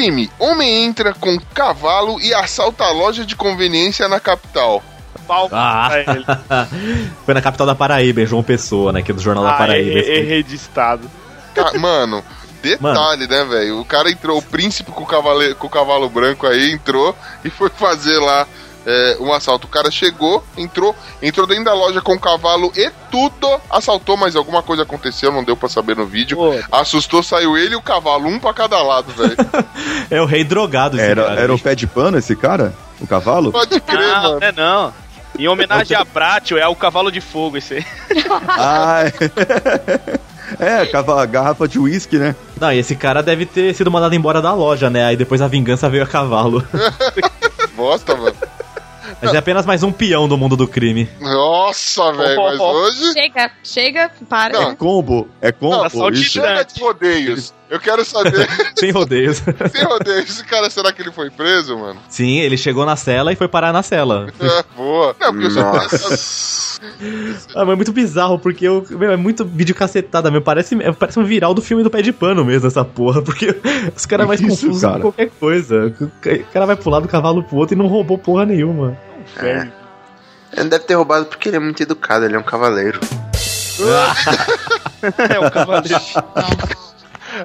Crime. Homem entra com cavalo e assalta a loja de conveniência na capital. Ah, pra ele. foi na capital da Paraíba, João Pessoa, né? Que é do Jornal da Ah, Paraíba. errei, errei de estado. Ca- Mano, detalhe, né, velho? O cara entrou, o príncipe com o, cavale, com o cavalo branco aí entrou e foi fazer lá é, um assalto. O cara chegou, entrou, entrou dentro da loja com o cavalo e tudo, assaltou, mas alguma coisa aconteceu, não deu pra saber no vídeo. Pô. Assustou, saiu ele e o cavalo, um pra cada lado, velho. É o rei drogado esse Era, cara. era o pé de pano esse cara? O cavalo? Pode crer, Não, mano. não é não. Em homenagem a Bratio, é o cavalo de fogo esse aí. Ah, é. É, garrafa de uísque, né? Não, e esse cara deve ter sido mandado embora da loja, né? Aí depois a vingança veio a cavalo. Bosta, mano. Mas é apenas mais um peão do mundo do crime. Nossa, velho, mas hoje. Chega, chega, para. Não. É combo. É combo. Não, assalto isso. chega de rodeios. Eu quero saber, Sem rodeios. sem rodeios, esse cara, será que ele foi preso, mano? Sim, ele chegou na cela e foi parar na cela. É, boa. Não, porque eu só Nossa. Ah, mas é muito bizarro, porque eu, meu, é muito vídeo cacetada, meu. Parece, é, parece um viral do filme do pé de pano mesmo, essa porra. Porque os caras mais Isso, confusos cara. que qualquer coisa. O cara vai pular do cavalo pro outro e não roubou porra nenhuma. Ele deve ter roubado porque ele é muito educado, ele é um cavaleiro. É o cavaleiro.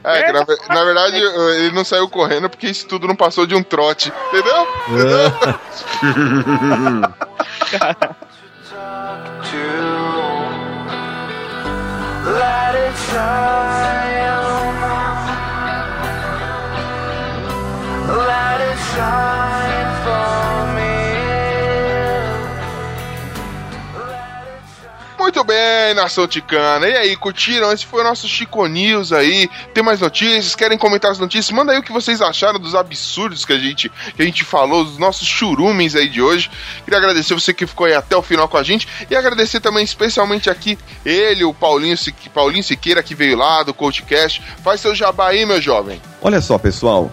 É, na, na verdade ele não saiu correndo porque isso tudo não passou de um trote, entendeu? Shine. Let it shine Muito bem, nação ticana. E aí, curtiram? Esse foi o nosso Chico News aí. Tem mais notícias? Querem comentar as notícias? Manda aí o que vocês acharam dos absurdos que a gente, que a gente falou, dos nossos churumens aí de hoje. Queria agradecer você que ficou aí até o final com a gente. E agradecer também especialmente aqui ele, o Paulinho, Paulinho Siqueira, que veio lá do CoachCast. Faz seu jabá aí, meu jovem. Olha só, pessoal.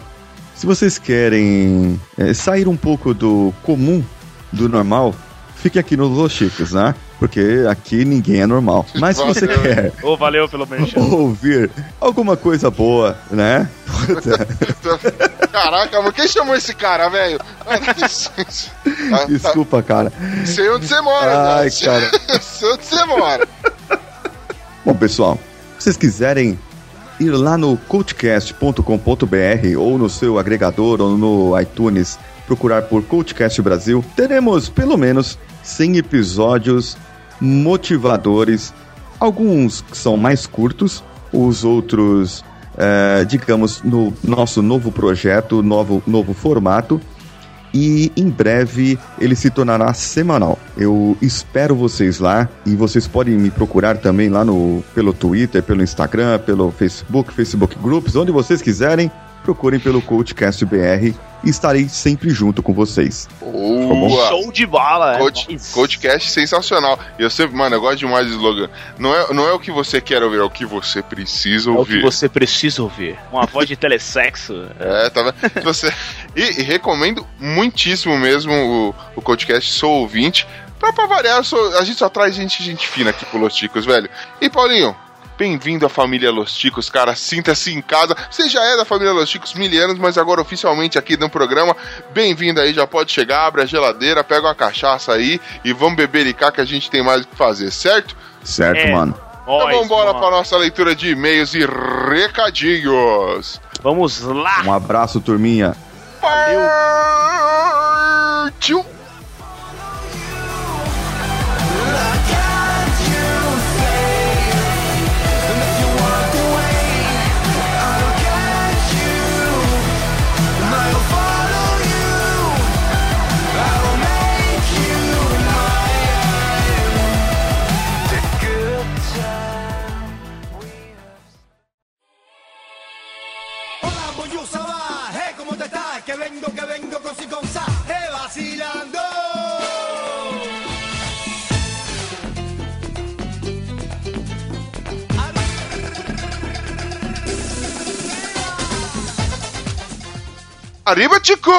Se vocês querem é, sair um pouco do comum, do normal, fique aqui nos Los Chicos, né? Porque aqui ninguém é normal. Mas se você quer Ô, valeu pelo menos. ouvir alguma coisa boa, né? Caraca, mano, quem chamou esse cara, velho? Desculpa, cara. Sei onde você mora, Ai, velho. cara. Sei onde você mora. Bom, pessoal, se vocês quiserem ir lá no coachcast.com.br ou no seu agregador ou no iTunes procurar por Coachcast Brasil, teremos pelo menos 100 episódios motivadores, alguns que são mais curtos, os outros, eh, digamos, no nosso novo projeto, novo, novo formato, e em breve ele se tornará semanal. Eu espero vocês lá e vocês podem me procurar também lá no pelo Twitter, pelo Instagram, pelo Facebook, Facebook Groups, onde vocês quiserem. Procurem pelo Coachcast BR e estarei sempre junto com vocês. Boa. Show de bola. é Coach, nóis. Coachcast sensacional. E eu sempre, mano, eu gosto demais do slogan. Não é, não é o que você quer ouvir, é o que você precisa É o ouvir. que você precisa ouvir. Uma voz de telesexo. É, tá vendo? Você... E, e recomendo muitíssimo mesmo o, o Coachcast, sou ouvinte. Pra, pra variar, sou- a gente só traz gente, gente fina aqui pro Los Ticos, velho. E Paulinho, bem-vindo à família Los Ticos, cara. Sinta-se em casa. Você já é da família Los Ticos mil anos, mas agora oficialmente aqui no programa. Bem-vindo aí, já pode chegar, abre a geladeira, pega uma cachaça aí e vamos bebericar que a gente tem mais o que fazer, certo? Certo, É. mano? Então vamos embora para nossa leitura de e-mails e recadinhos. Vamos lá! Um abraço, turminha. Partiu! Con si con sa, vacilando. Arriba, ticos!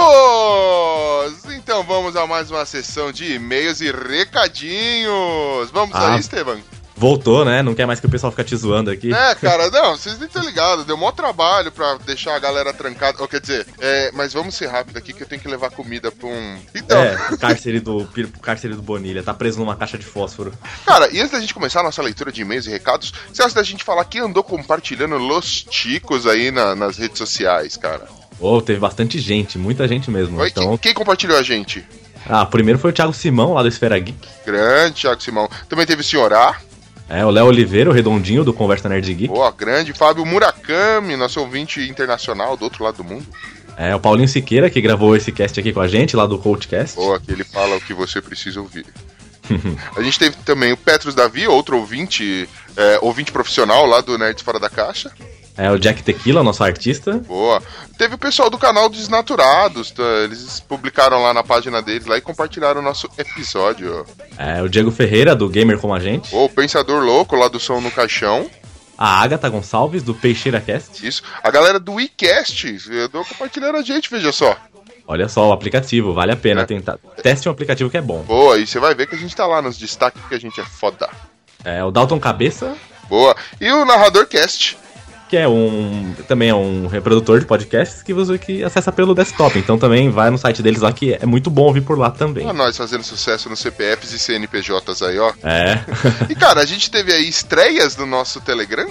Então vamos a mais uma sessão de e-mails e recadinhos. Vamos Ah. aí, Esteban. Voltou, né? Não quer mais que o pessoal fique te zoando aqui. É, cara, não, vocês nem estão ligados. Deu maior trabalho pra deixar a galera trancada. Ou quer dizer, é, mas vamos ser rápido aqui que eu tenho que levar comida pra um. Então, É, o cárcere do, o cárcere do Bonilha. Tá preso numa caixa de fósforo. cara, e antes da gente começar a nossa leitura de e-mails e recados, você acha da gente falar que andou compartilhando Los Ticos aí na- nas redes sociais, cara? Ô, teve bastante gente, muita gente mesmo. Oi, Então, quem, quem compartilhou a gente? ah, primeiro foi o Thiago Simão, lá do Esfera Geek. Grande, Thiago Simão. Também teve o Senhor A. É, o Léo Oliveira, o redondinho do Conversa Nerd Geek. Boa, grande. Fábio Murakami, nosso ouvinte internacional do outro lado do mundo. É, o Paulinho Siqueira, que gravou esse cast aqui com a gente, lá do Coachcast. Boa, que ele fala o que você precisa ouvir. a gente teve também o Petrus Davi, outro ouvinte, é, ouvinte profissional lá do Nerds Fora da Caixa. É, o Jack Tequila, nosso artista. Boa. Teve o pessoal do canal Desnaturados, tá? eles publicaram lá na página deles lá e compartilharam o nosso episódio. É, o Diego Ferreira, do Gamer Como a Gente. O Pensador Louco, lá do Som no Caixão. A Agatha Gonçalves, do Peixeira Cast. Isso. A galera do WeCast, andou compartilhando a gente, veja só. Olha só, o aplicativo, vale a pena É. tentar. Teste um aplicativo que é bom. Boa, e você vai ver que a gente tá lá nos destaques porque a gente é foda. É, o Dalton Cabeça, Boa. E o Narrador Cast. Que é um. também é um reprodutor de podcasts que você que acessa pelo desktop. Então também vai no site deles lá que é muito bom ouvir por lá também. Olha nós fazendo sucesso nos CPFs e CNPJs aí, ó. É. E cara, a gente teve aí estreias do nosso Telegram.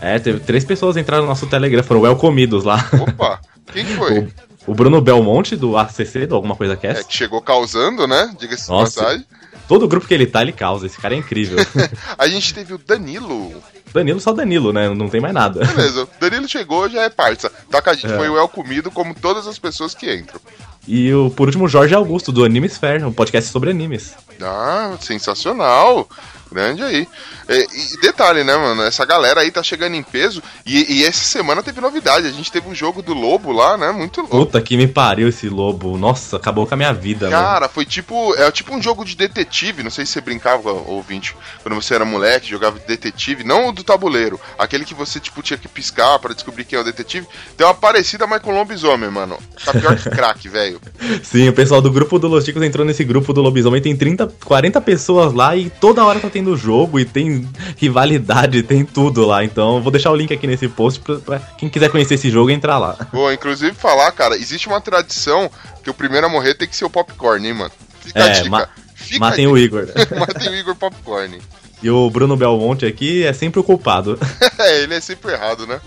É, teve três pessoas entraram no nosso Telegram, foram welcomidos lá. Opa, quem que foi? O, o Bruno Belmonte, do ACC, do Alguma Coisa É, Cast. que chegou causando, né? Diga-se de passagem. Todo grupo que ele tá, ele causa. Esse cara é incrível. A gente teve o Danilo. Danilo, só Danilo, né? Não tem mais nada. Beleza, o Danilo chegou, já é parça. Tá com a gente, É. foi o El Comido, como todas as pessoas que entram. E o, por último, o Jorge Augusto, do Anime Sphere, um podcast sobre animes. Ah, sensacional. Grande aí. É, e detalhe, né, mano? Essa galera aí tá chegando em peso. E, e essa semana teve novidade. A gente teve um jogo do Lobo lá, né? Muito louco. Puta que me pariu esse lobo. Nossa, acabou com a minha vida, mano. Cara, foi tipo. É tipo um jogo de detetive. Não sei se você brincava, ouvinte, quando você era moleque, jogava de detetive. Não o do tabuleiro. Aquele que você, tipo, tinha que piscar pra descobrir quem é o detetive. Tem uma parecida, mas com lobisomem, mano. Tá pior que crack, velho. Sim, o pessoal do grupo do Los Chicos entrou nesse grupo do lobisomem. Tem 30, 40 pessoas lá e toda hora tá tendo jogo e tem rivalidade, tem tudo lá. Então eu vou deixar o link aqui nesse post pra, pra quem quiser conhecer esse jogo entrar lá. Boa, inclusive falar, cara, existe uma tradição que o primeiro a morrer tem que ser o popcorn, hein, mano. Fica a É, dica. ma- Fica matem a o. Igor. Matem o Igor Popcorn. E o Bruno Belmonte aqui é sempre o culpado. É, ele é sempre errado, né?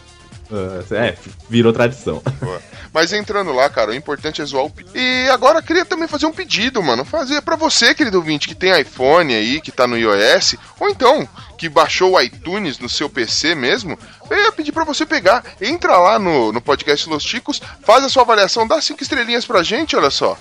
É, virou tradição. Boa. Mas entrando lá, cara, o importante é zoar o pedido. E agora eu queria também fazer um pedido, mano. Fazer pra você, querido ouvinte, que tem iPhone aí, que tá no iOS, ou então que baixou o iTunes no seu PC mesmo, eu ia pedir pra você pegar. Entra lá no, no podcast Los Ticos, faz a sua avaliação, dá cinco estrelinhas pra gente, olha só.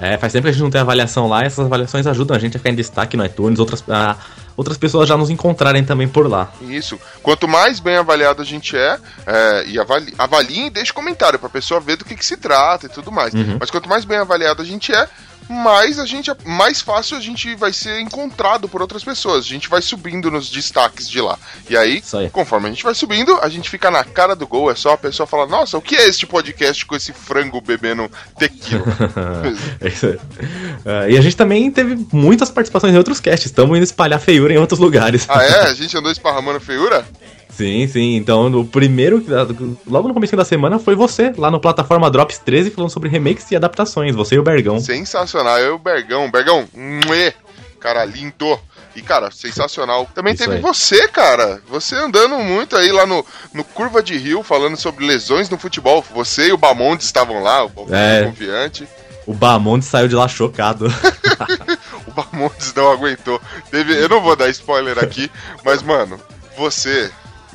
É, faz tempo que a gente não tem avaliação lá, essas avaliações ajudam a gente a ficar em destaque no iTunes, outras, a- outras pessoas já nos encontrarem também por lá. Isso. Quanto mais bem avaliado a gente é, é, e avali, avaliem e deixe comentário pra pessoa ver do que, que se trata e tudo mais. Uhum. Mas quanto mais bem avaliado a gente é, mais a gente mais fácil a gente vai ser encontrado por outras pessoas. A gente vai subindo nos destaques de lá. E aí, aí. conforme a gente vai subindo, a gente fica na cara do gol. É só a pessoa falar: Nossa, o que é este podcast com esse frango bebendo tequila? É isso aí. É, e a gente também teve muitas participações em outros casts, estamos indo espalhar feiura em outros lugares. ah, é? A gente andou esparramando feiura? Sim, sim. Então, no primeiro, logo no começo da semana, foi você, lá no plataforma Drops 13, falando sobre remakes e adaptações, você e o Bergão. Sensacional. Eu e o Bergão. Bergão, muê, cara lindo. E, cara, sensacional. Também Isso teve aí. você, cara. Você andando muito aí lá no, no Curva de Rio, falando sobre lesões no futebol. Você e o Bamondes estavam lá, o Bamondes É. confiante. O Bamonte saiu de lá chocado. O Bamondes não aguentou. Teve, eu não vou dar spoiler aqui, mas, mano, você.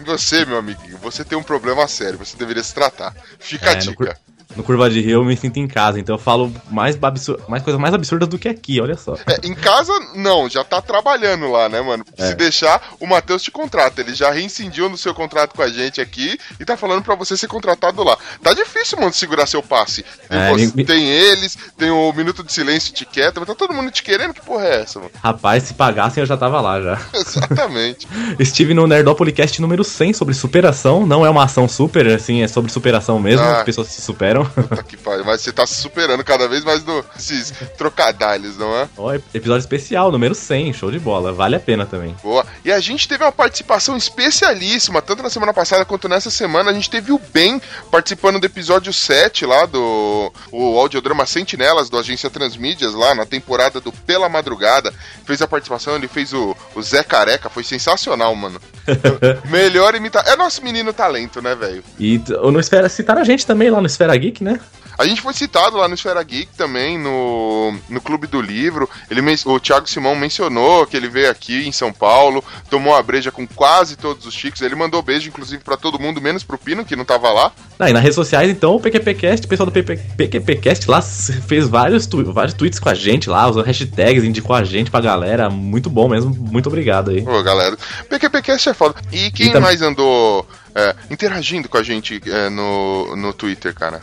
Você, meu amiguinho, você tem um problema sério, você deveria se tratar. Fica a É, no dica. No Curva de Rio eu me sinto em casa, então eu falo mais, absur- mais coisas mais absurdas do que aqui, olha só. É, em casa, não, já tá trabalhando lá, né, mano? É. Se deixar, o Matheus te contrata. Ele já reincidiu no seu contrato com a gente aqui e tá falando pra você ser contratado lá. Tá difícil, mano, segurar seu passe. Tem, É, você- me- tem eles, tem o Minuto de Silêncio te quieta, mas tá todo mundo te querendo? Que porra é essa, mano? Rapaz, se pagassem eu já tava lá já. Exatamente. Estive no Nerdopolicast número 100 sobre superação. Não é uma ação super, assim, é sobre superação mesmo. Ah. As pessoas se superam. Puta que pariu. Mas você tá se superando cada vez mais nesses trocadilhos, não é? Ó, episódio especial, número 100, show de bola. Vale a pena também. Boa. E a gente teve uma participação especialíssima, tanto na semana passada quanto nessa semana. A gente teve o Ben participando do episódio 7 lá do o audiodrama Sentinelas do Agência Transmídias, lá na temporada do Pela Madrugada. Fez a participação, ele fez o, o Zé Careca, foi sensacional, mano. Melhor imitar. É nosso menino talento, né, velho? E no Esfera, citaram a gente também lá no Esfera Geek, né? A gente foi citado lá no Esfera Geek também, no, no Clube do Livro. Ele, o Thiago Simão mencionou que ele veio aqui em São Paulo, tomou a breja com quase todos os chicos. Ele mandou beijo, inclusive, pra todo mundo, menos pro Pino, que não tava lá. Ah, e nas redes sociais, então, o PQPcast, o pessoal do PP PQPcast lá fez vários, tu- vários tweets com a gente lá, usando hashtags, indicou a gente pra galera. Muito bom mesmo, muito obrigado aí. Ô, galera, PQPcast é foda. E quem E mais andou é, interagindo com a gente é, no, no Twitter, cara?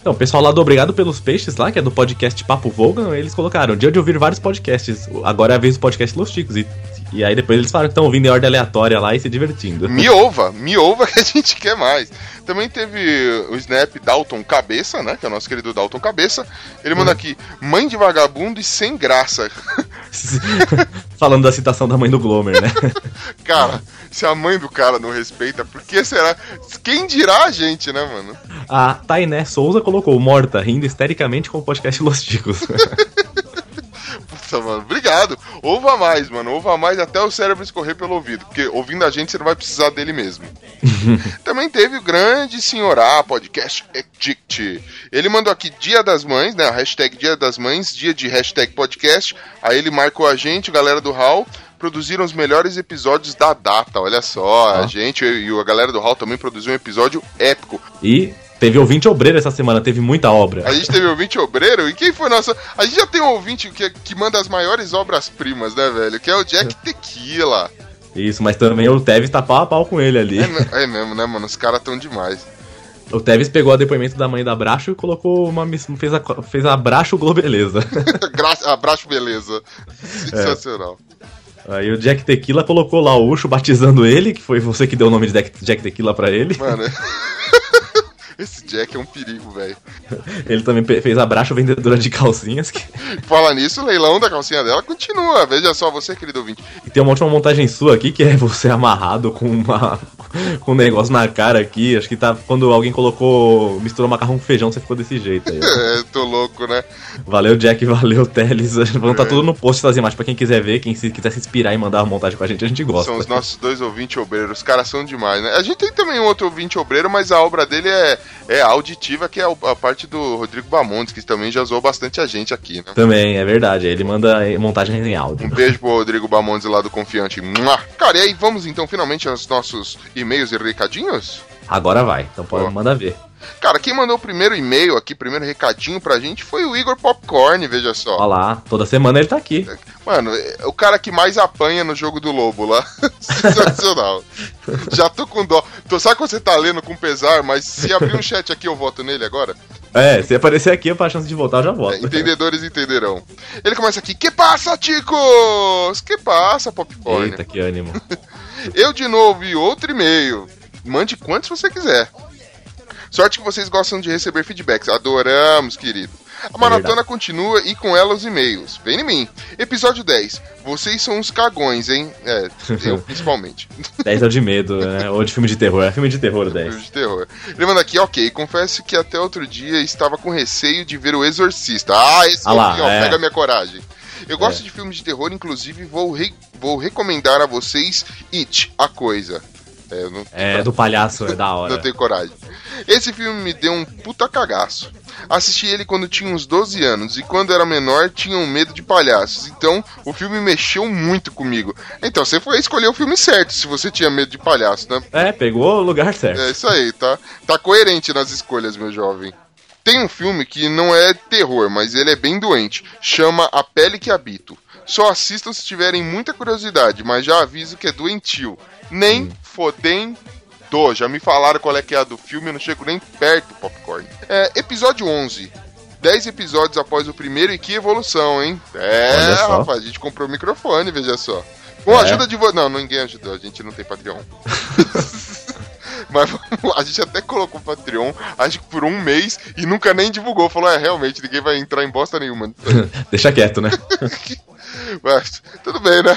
Então, o pessoal lá do Obrigado pelos Peixes lá, que é do podcast Papo Vogan, eles colocaram, dia de ouvir vários podcasts. Agora é a vez do podcast Los Chicos. E, e aí depois eles falaram que estão ouvindo em ordem aleatória lá e se divertindo. Me ouva, me ouva que a gente quer mais. Também teve o Snap Dalton Cabeça, né? Que é o nosso querido Dalton Cabeça. Ele manda aqui, mãe de vagabundo e sem graça. Falando da citação da mãe do Glomer, né? Cara, se a mãe do cara não respeita, por que será? Quem dirá a gente, né, mano? A Tainé Souza colocou morta, rindo histericamente com o podcast Los Chicos. Puta, mano, obrigado. Ouva mais, mano. Ouva mais até o cérebro escorrer pelo ouvido. Porque ouvindo a gente, você não vai precisar dele mesmo. Também teve o grande senhorá podcast Edict. Ele mandou aqui Dia das Mães, né? A hashtag Dia das Mães, dia de hashtag podcast. Aí ele marcou a gente, galera do Hall. Produziram os melhores episódios da data, olha só. A Ah. gente e a galera do Hall também produziu um episódio épico. E teve ouvinte obreiro essa semana, teve muita obra. A gente teve ouvinte obreiro, e quem foi nosso. A gente já tem um ouvinte que, que manda as maiores obras-primas, né, velho? Que é o Jack Tequila. Isso, mas também o Tevez tá pau a pau com ele ali. É, é mesmo, né, mano? Os caras tão demais. O Tevez pegou o depoimento da mãe da Bracho e colocou uma fez a, fez a Bracho Globeleza. Gra- Abraço, beleza. Sensacional. Aí o Jack Tequila colocou lá o Ucho batizando ele, que foi você que deu o nome de Jack, Jack Tequila pra ele. Mano. Esse Jack é um perigo, velho. Ele também fez a Bracho vendedora de calcinhas. Que... Fala nisso, o leilão da calcinha dela continua. Veja só, você, querido ouvinte. E tem uma última montagem sua aqui, que é você amarrado com uma com um negócio na cara aqui. Acho que tá quando alguém colocou, misturou macarrão com feijão, você ficou desse jeito aí. É, tô louco, né? Valeu, Jack, valeu, Teles. Vão estar É. tudo no post essas imagens pra quem quiser ver, quem se, quiser se inspirar e mandar uma montagem com a gente, a gente gosta. São os nossos dois ouvintes obreiros. Os caras são demais, né? A gente tem também um outro ouvinte obreiro, mas a obra dele é, é auditiva, que é a parte do Rodrigo Bamontes, que também já zoou bastante a gente aqui, né? Também, é verdade. Ele manda montagens em áudio. Um beijo pro Rodrigo Bamontes lá do Confiante. Cara, e aí vamos então finalmente aos nossos e-mails e recadinhos? Agora vai, então pode mandar ver. Cara, quem mandou o primeiro e-mail aqui, primeiro recadinho pra gente foi o Igor Popcorn, veja só. Olha lá, toda semana ele tá aqui. Mano, é o cara que mais apanha no jogo do Lobo lá. Sensacional. Já tô com dó. Tô, sabe quando você tá lendo com pesar, mas se abrir um chat aqui eu voto nele agora? É, se aparecer aqui, pra chance de voltar, eu já É, volto. entendedores entenderão. Ele começa aqui, que passa, ticos? Que passa, Popcorn? Eita, que ânimo. Eu de novo e outro e-mail. Mande quantos você quiser. Sorte que vocês gostam de receber feedbacks. Adoramos, querido. A maratona verdade. continua e com ela os e-mails. Vem em mim. Episódio 10. Vocês são uns cagões, hein? É, eu principalmente. 10 é o de medo, né? Ou de filme de terror. É filme de terror, o Filme 10. de terror. Ele manda aqui, ok, confesso que até outro dia estava com receio de ver o Exorcista. Ah, esse Ah lá, filme, ó, é. pega minha coragem. Eu gosto de filmes de terror, inclusive vou, re- vou recomendar a vocês It, A Coisa. É, não, É, do palhaço, é da hora. não tenho coragem. Esse filme me deu um puta cagaço. Assisti ele quando tinha uns 12 anos e quando era menor tinha um medo de palhaços. Então o filme mexeu muito comigo. Então você foi escolher o filme certo se você tinha medo de palhaço, né? É, pegou o lugar certo. É isso aí, tá? Tá coerente nas escolhas, meu jovem. Tem um filme que não é terror, mas ele é bem doente. Chama A Pele que Habito. Só assistam se tiverem muita curiosidade, mas já aviso que é doentio. Nem fodem do. Já me falaram qual é que é a do filme, eu não chego nem perto do popcorn. É, episódio 11. 10 episódios após o primeiro e que evolução, hein? É, rapaz, a gente comprou o microfone, veja só. Com a É. ajuda de vo... Não, ninguém ajudou, a gente não tem Patreon. Mas vamos lá, a gente até colocou o Patreon, acho que por um mês, e nunca nem divulgou. Falou, é, realmente, ninguém vai entrar em bosta nenhuma. Deixa quieto, né? Mas, tudo bem, né?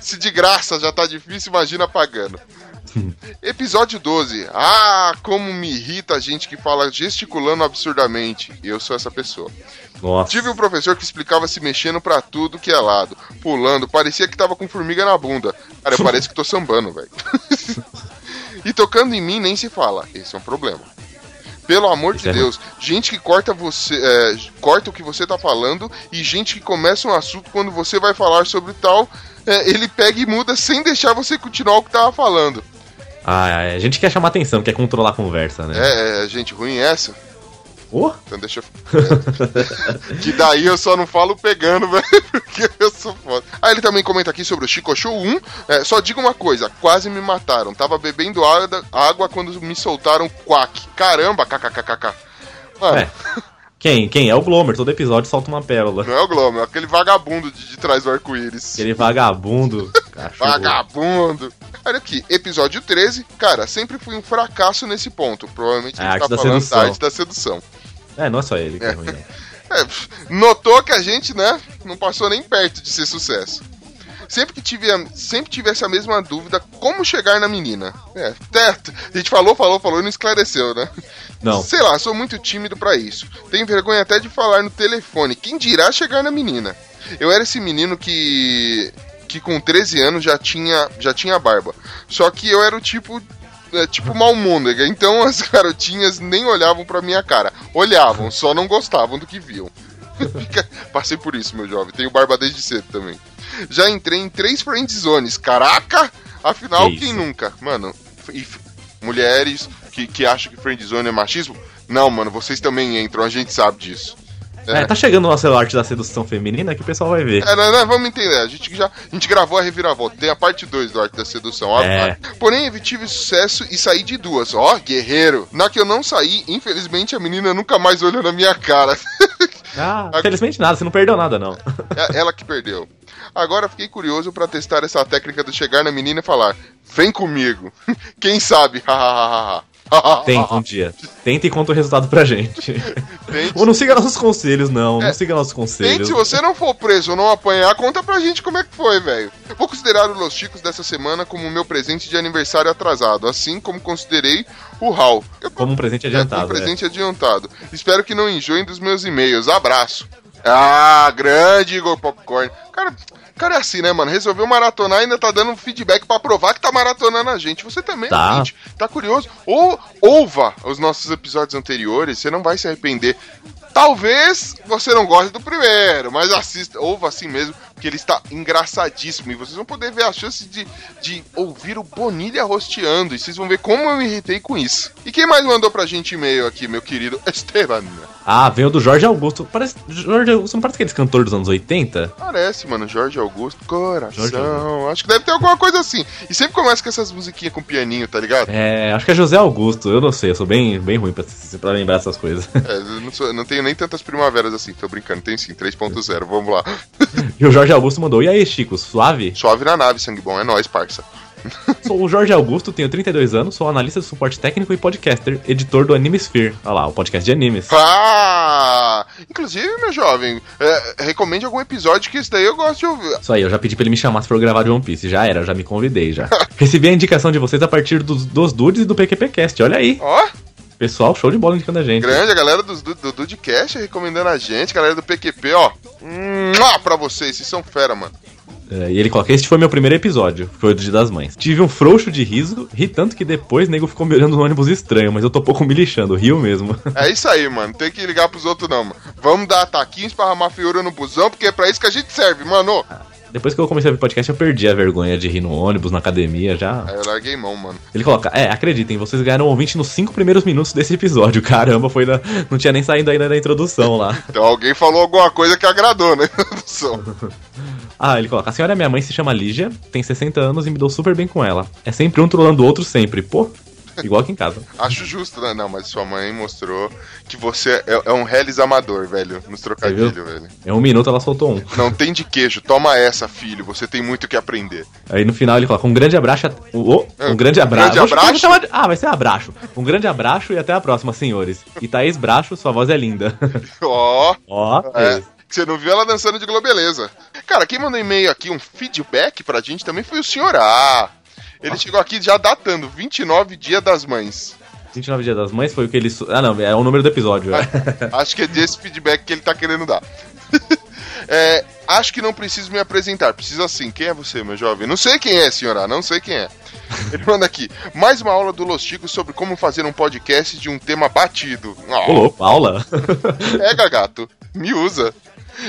Se de graça já tá difícil, imagina pagando. Episódio 12. Ah, como me irrita a gente que fala gesticulando absurdamente. Eu sou essa pessoa. Nossa. Tive um professor que explicava se mexendo pra tudo que é lado, pulando, parecia que tava com formiga na bunda. Cara, eu pareço que tô sambando, velho. e tocando em mim nem se fala. Esse é um problema. Pelo amor de é Deus, gente que corta você, é, corta o que você tá falando e gente que começa um assunto quando você vai falar sobre tal, é, ele pega e muda sem deixar você continuar o que tava falando. Ah, é, a gente quer chamar atenção, quer controlar a conversa, né? É, é gente ruim essa. Oh, Então deixa eu. é. que daí eu só não falo pegando, velho, porque eu sou foda. Ah, ele também comenta aqui sobre o Chico Show 1. É, só digo uma coisa: quase me mataram. Tava bebendo água, quando me soltaram quack. Caramba, kkkk. Mano, É. Quem? Quem? É o Glomer, todo episódio solta uma pérola. não é o Globo, é aquele vagabundo de, de trás do arco-íris. Aquele vagabundo. Vagabundo. Olha aqui, episódio 13. Cara, sempre fui um fracasso nesse ponto. Provavelmente É a ele tá da falando sedução. da arte da sedução. É, não é só ele que é ruim. não. É, notou que a gente, né, não passou nem perto de ser sucesso. Sempre que tive, a- sempre tive essa mesma dúvida, como chegar na menina? É, até- a gente falou, falou, falou e não esclareceu, né? Não. Sei lá, sou muito tímido pra isso. Tenho vergonha até de falar no telefone. Quem dirá chegar na menina? Eu era esse menino que que com 13 anos já tinha já tinha barba. Só que eu era o tipo é, tipo malmôndega, então as garotinhas nem olhavam pra minha cara. Olhavam, só não gostavam do que viam. Passei por isso, meu jovem. Tenho barba desde cedo também. Já entrei em três friend zones. Caraca! Afinal, Que quem nunca? Mano, e mulheres que, que acham que friend zone é machismo? Não, mano, vocês também entram, a gente sabe disso. É, tá chegando o nosso arte da sedução feminina que o pessoal vai ver. É, nós, nós vamos entender. A gente já a gente gravou a reviravolta. Tem a parte 2 do Arte da Sedução. ó. É. Porém, eu tive sucesso e saí de duas. Ó, guerreiro. Na que eu não saí, infelizmente, a menina nunca mais olhou na minha cara. Ah, felizmente nada, você não perdeu nada, não. É ela que perdeu. Agora fiquei curioso pra testar essa técnica de chegar na menina e falar: Vem comigo. Quem sabe? Tenta um dia. Tenta e conta o resultado pra gente. Tente. Ou não siga nossos conselhos, não. É. Não siga nossos Tente, conselhos. se você não for preso ou não apanhar, conta pra gente como é que foi, velho. Vou considerar o Los Chicos dessa semana como meu presente de aniversário atrasado, assim como considerei o Hal. Eu- Como um presente É, adiantado. é. presente adiantado. Espero que não enjoem dos meus e-mails. Abraço. Ah, grande Igor Popcorn. Cara, cara é assim, né, mano? Resolveu maratonar e ainda tá dando feedback pra provar que tá maratonando a gente. Você também, Tá. ouvinte, tá curioso? Ou ouva os nossos episódios anteriores, você não vai se arrepender. Talvez você não goste do primeiro, mas assista, ouva assim mesmo, porque ele está engraçadíssimo. E vocês vão poder ver a chance de, de ouvir o Bonilha rosteando. E vocês vão ver como eu me irritei com isso. E quem mais mandou pra gente e-mail aqui, meu querido Esteban? Ah, veio do Jorge Augusto. Parece. Jorge Augusto não parece aqueles cantores dos anos 80? Parece, mano, Jorge Augusto, coração. Jorge Augusto. Acho que deve ter alguma coisa assim. E sempre começa com essas musiquinhas com pianinho, tá ligado? É, acho que é José Augusto. Eu não sei, eu sou bem, bem ruim pra, pra lembrar essas coisas. É, eu não, sou- não tenho nem tantas primaveras assim, tô brincando, tem sim, 3.0, vamos lá. E o Jorge Augusto mandou: E aí, Chico, suave? Suave na nave, sangue bom, é nóis, parça. Sou o Jorge Augusto, tenho 32 anos, sou analista de suporte técnico e podcaster, editor do Animesphere. Olha lá, o podcast de animes. Ah! Inclusive, meu jovem, é, recomende algum episódio que isso daí eu gosto de ouvir. Isso aí, eu já pedi pra ele me chamar se for gravar de One Piece. Já era, já me convidei já. Recebi a indicação de vocês a partir dos, dos dudes e do PQPcast. Olha aí, Ó, pessoal, show de bola indicando a gente. grande, a galera do, do, do Dudcast recomendando a gente, galera do PQP, ó. Hum, Mua pra vocês, vocês são fera, mano. É, e ele coloca: Este foi meu primeiro episódio, foi o do Dia das Mães. Tive um frouxo de riso, ri tanto que depois nego ficou me olhando no ônibus estranho, mas eu tô pouco me lixando, rio mesmo. É isso aí, mano. Tem que ligar pros outros, não, mano. Vamos dar ataquinhos pra ramar fiura no busão, porque é pra isso que a gente serve, mano. Depois que eu comecei a ver podcast, eu perdi a vergonha de rir no ônibus, na academia, já. Aí eu larguei mão, mano. Ele coloca, é, acreditem, vocês ganharam um ouvinte nos cinco primeiros minutos desse episódio. Caramba, foi na... Não tinha nem saído ainda da introdução lá. Então alguém falou alguma coisa que agradou, né? introdução. Ah, ele coloca, a senhora é minha mãe, se chama Lígia, tem 60 anos e me dou super bem com ela. É sempre um trolando o outro sempre. Pô, igual aqui em casa. Acho justo, né? Não, mas sua mãe mostrou que você é, é um reles amador, velho. Nos trocadilhos, velho. Em um minuto ela soltou um. Não tem de queijo, toma essa, filho. Você tem muito que aprender. Aí no final ele coloca um grande abraço. Oh, um grande abraço. grande eu vou abraço? de- Ah, vai ser abraço. Um grande abraço e até a próxima, senhores. E Thaís Bracho, sua voz é linda. Ó, Ó, é. Você não viu ela dançando de globeleza. Cara, quem mandou e-mail aqui, um feedback pra gente também foi o senhor A. Ele chegou aqui já datando 29 Dia das Mães. 29 Dias das Mães foi o que ele. Ah, não, é o número do episódio. é. Acho que é desse feedback que ele tá querendo dar. É, acho que não preciso me apresentar. Precisa sim. Quem é você, meu jovem? Não sei quem é, senhora. Não sei quem é. Ele manda aqui. Mais uma aula do Los sobre como fazer um podcast de um tema batido. Ô, louco, aula. É, gagato. Me usa.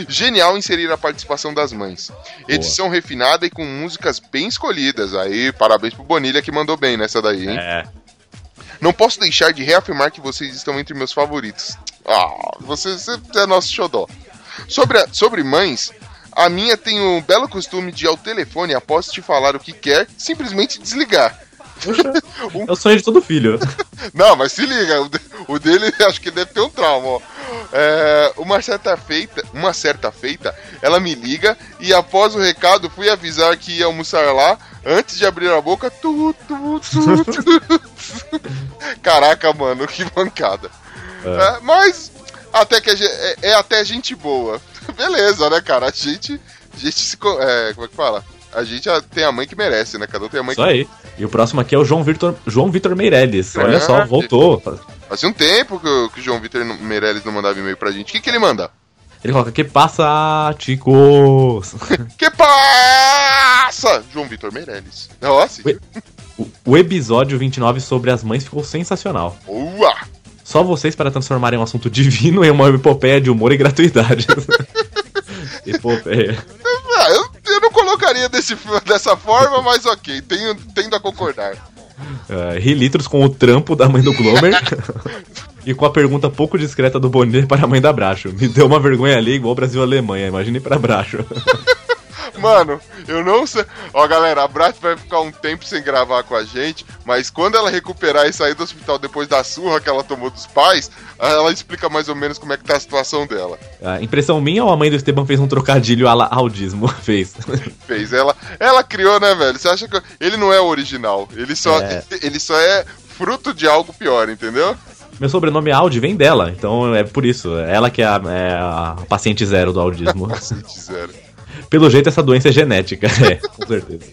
Genial inserir a participação das mães. Edição refinada e com músicas bem escolhidas. Aí, parabéns pro Bonilha que mandou bem nessa daí, hein? É. Não posso deixar de reafirmar que vocês estão entre meus favoritos. Ah, você, você é nosso xodó. Sobre, a- sobre mães, a minha tem o belo costume de, ao telefone, após te falar o que quer, simplesmente desligar. É o sonho de todo filho. Não, mas se liga, o dele acho que deve ter um trauma, ó. É, uma certa feita, uma certa feita, ela me liga e após o recado fui avisar que ia almoçar lá, antes de abrir a boca, tu, tu, tu, tu. Caraca, mano, que bancada. É, mas até que é, é até gente boa. Beleza, né, cara? A gente, a gente se, é, como é que fala? A gente tem a mãe que merece, né? Cada um tem a mãe Isso que aí. E o próximo aqui é o João Vitor, João Vitor Meirelles. Olha É, só, voltou. Fazia um tempo que, o- que o João Vitor Meirelles não mandava e-mail pra gente. O que, que ele manda? Ele coloca, que passa, ticos? Que passa? João Vitor Meirelles. Nossa, Ué. O, o episódio 29 sobre as mães ficou sensacional. boa! Só vocês para transformarem um assunto divino em uma epopeia de humor e gratuidade. epopeia. Ah, eu, eu não colocaria desse, dessa forma, mas ok, tenho, tendo a concordar. Uh, ri litros com o trampo da mãe do Glomer. e com a pergunta pouco discreta do Bonner para a mãe da Bracho. Me deu uma vergonha ali igual Brasil e Alemanha. Imagine para Bracho. Mano, eu não sei. Ó, galera, a Brat vai ficar um tempo sem gravar com a gente, mas quando ela recuperar e sair do hospital depois da surra que ela tomou dos pais, ela explica mais ou menos como é que tá a situação dela. Uh, impressão minha ou a mãe do Esteban fez um trocadilho à la audismo? fez. Fez. Ela, ela criou, né, velho? Você acha que ele não é o original? Ele só, É. ele só é fruto de algo pior, entendeu? Meu sobrenome Audi vem dela, então é por isso. É ela que é a, é a paciente zero do audismo. Zero. Pelo jeito, essa doença é genética. É, com certeza.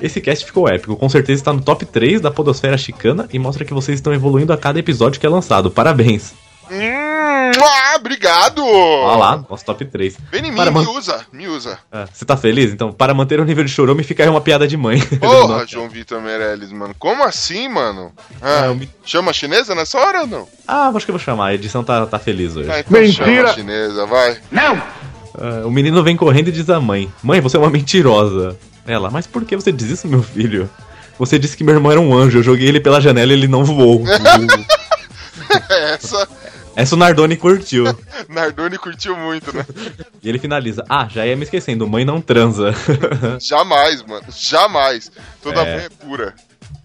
Esse cast ficou épico, com certeza está no top 3 da Podosfera Chicana e mostra que vocês estão evoluindo a cada episódio que é lançado. Parabéns! Hum, ah, obrigado! Olha lá, nosso top 3. Vem em mim, Para, me man- usa, me usa. Ah, Você tá feliz? Então, para manter o nível de chorume, fica aí uma piada de mãe. Porra, João Vitor Meirelles, mano. Como assim, mano? Ah, Ah, me- Chama a chinesa nessa hora ou não? Ah, acho que eu vou chamar, a edição tá, tá feliz hoje. Ah, então chama a chinesa, vai. Ah, o menino vem correndo e diz à mãe: Mãe, você é uma mentirosa. Ela, mas por que você diz isso, meu filho? Você disse que meu irmão era um anjo, eu joguei ele pela janela e ele não voou. Essa, Essa o Nardoni curtiu. Nardoni curtiu muito, né? E ele finaliza: Ah, já ia me esquecendo, mãe não transa. Jamais, mano. Jamais. Toda É. mãe é pura.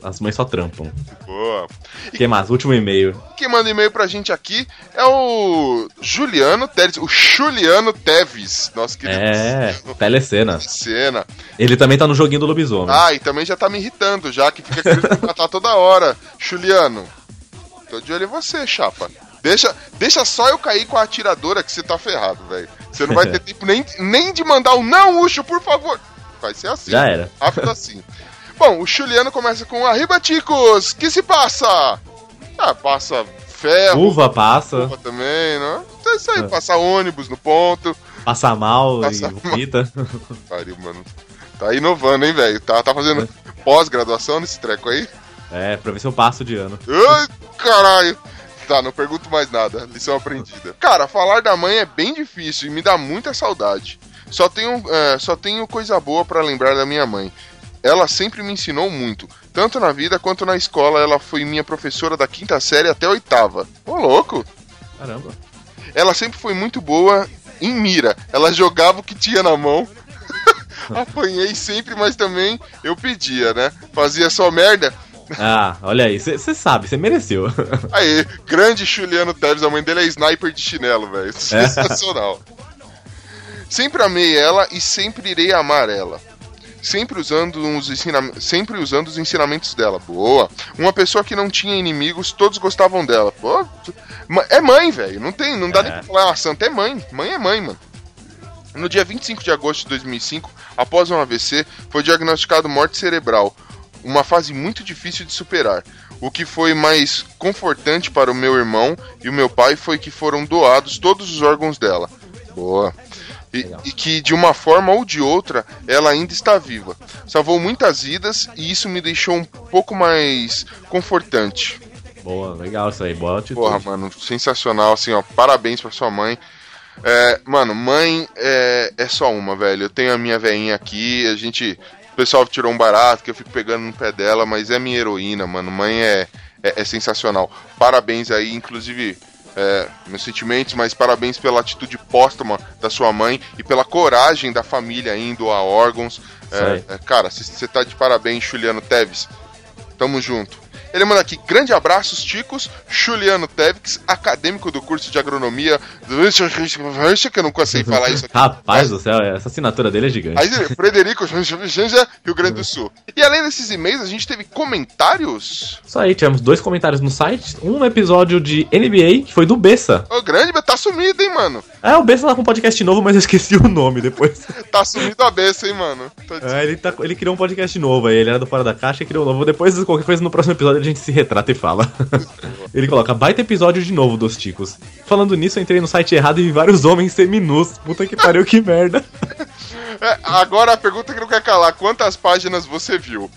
As mães só trampam. Boa. que mais? Último e-mail. Quem manda e-mail pra gente aqui é o Juliano Teres, o Juliano Teves, nosso querido É, telecena. cena. Ele também tá no joguinho do lobisomem. Ah, e também já tá me irritando, já que fica querendo me matar toda hora. Juliano, tô de olho em você, chapa. Deixa, deixa só eu cair com a atiradora que você tá ferrado, velho. Você não vai ter tempo nem, nem de mandar um não, Ucho, por favor. Vai ser assim. Já era. Rápido assim. Bom, o Juliano começa com Arriba, Ticos! Que se passa? Ah, passa ferro, Uva passa. Uva também, né? Então é isso aí, passa ônibus no ponto. Passa mal Passa e vomita. Pariu, mano. Tá inovando, hein, velho? Tá, tá fazendo pós-graduação nesse treco aí? É, pra ver se eu passo de ano. Ai, caralho. Tá, não pergunto mais nada. Lição aprendida. Cara, falar da mãe é bem difícil e me dá muita saudade. Só tenho, é, só tenho coisa boa pra lembrar da minha mãe. Ela sempre me ensinou muito. Tanto na vida quanto na escola, ela foi minha professora da quinta série até a oitava. Ô, louco! Caramba. Ela sempre foi muito boa em mira. Ela jogava o que tinha na mão. Apanhei sempre, mas também eu pedia, né? Fazia só merda. Ah, olha aí, você sabe, você mereceu. Aí, grande Juliano Teves, a mãe dele é sniper de chinelo, velho. Sensacional. Sempre amei ela e sempre irei amar ela. Sempre usando, os sempre usando os ensinamentos dela. Boa. Uma pessoa que não tinha inimigos, todos gostavam dela. Pô, é mãe, velho. Não tem, não dá É. nem pra falar uma santa. É mãe. Mãe é mãe, mano. No dia 25 de agosto de 2005, após um AVC, foi diagnosticado morte cerebral, uma fase muito difícil de superar. O que foi mais confortante para o meu irmão e o meu pai foi que foram doados todos os órgãos dela. Boa. E, e que de uma forma ou de outra ela ainda está viva. Salvou muitas vidas e isso me deixou um pouco mais confortante. Boa, legal isso aí, boa atitude. Porra, mano, sensacional, assim, ó. Parabéns pra sua mãe. É, mano, mãe é, é só uma, velho. Eu tenho a minha veinha aqui, a gente. O pessoal tirou um barato que eu fico pegando no pé dela, mas é minha heroína, mano. Mãe é, é, é sensacional. Parabéns aí, inclusive. É, meus sentimentos, mas parabéns pela atitude póstuma da sua mãe e pela coragem da família indo a órgãos. É, é, cara, você tá de parabéns, Juliano Teves. Tamo junto. Ele manda aqui, grande abraços, Ticos, Juliano Teves, acadêmico do curso de agronomia do que eu não consigo falar isso aqui. Rapaz do céu, essa assinatura dele é gigante. Aí, Frederico, Rio Grande do Sul. E além desses e-mails, a gente teve comentários. Isso aí, tivemos dois comentários no site. Um episódio de NBA, que foi do Bessa. Ô, grande, mas tá sumido, hein, mano? É, o Bessa tá com um podcast novo, mas eu esqueci o nome depois. Tá sumido a beça, hein, mano? É, ele, tá, ele criou um podcast novo aí, ele era do Fora da Caixa e criou um novo. Depois, qualquer coisa, no próximo episódio a gente se retrata e fala. ele coloca, baita episódio de novo dos Ticos. Falando nisso, eu entrei no site errado e vi vários homens seminus. Puta que pariu, que merda. É, agora a pergunta que não quer calar: quantas páginas você viu?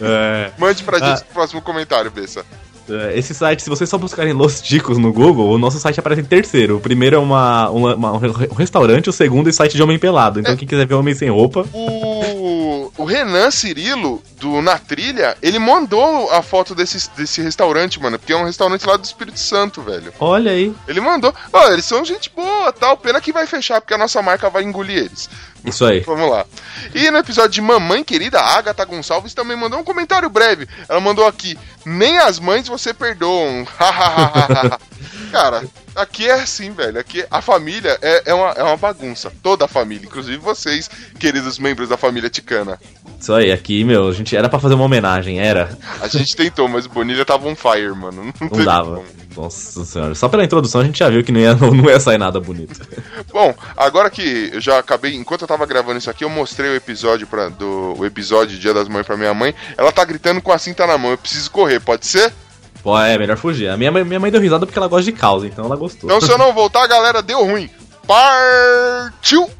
É, Mande pra gente Ah. no próximo comentário, Bessa. é, esse site, se vocês só buscarem Los Ticos no Google, o nosso site aparece em terceiro. O primeiro é uma, uma- uma- um re- restaurante, o segundo é site de homem pelado. Então quem quiser ver homem sem roupa, O, o Renan Cirilo, do Na Trilha, ele mandou a foto desse, desse restaurante, mano, porque é um restaurante lá do Espírito Santo, velho. olha aí. Ele mandou. Ó, eles são gente boa, tal. Pena que vai fechar, porque a nossa marca vai engolir eles. Isso aí. Vamos lá. E no episódio de Mamãe Querida, a Agatha Gonçalves também mandou um comentário breve. Ela mandou aqui: Nem as mães você perdoam. Cara, aqui é assim, velho. Aqui a família é, é, uma, é uma bagunça. Toda a família, inclusive vocês, queridos membros da família Ticana. Isso aí, aqui, meu, a gente era pra fazer uma homenagem, era. A gente tentou, mas o Bonilha tava on fire, mano. Não, Não dava. como. Nossa senhora. Só pela introdução a gente já viu que não ia, não, ia sair nada bonito. Bom, agora que eu já acabei, enquanto eu tava gravando isso aqui, eu mostrei o episódio para do o episódio Dia das Mães pra minha mãe. Ela tá gritando com a cinta na mão. Eu preciso correr, pode ser? Pô, é, melhor fugir. A minha, minha mãe deu risada porque ela gosta de causa, então ela gostou. Então se eu não voltar, galera, deu ruim. Partiu!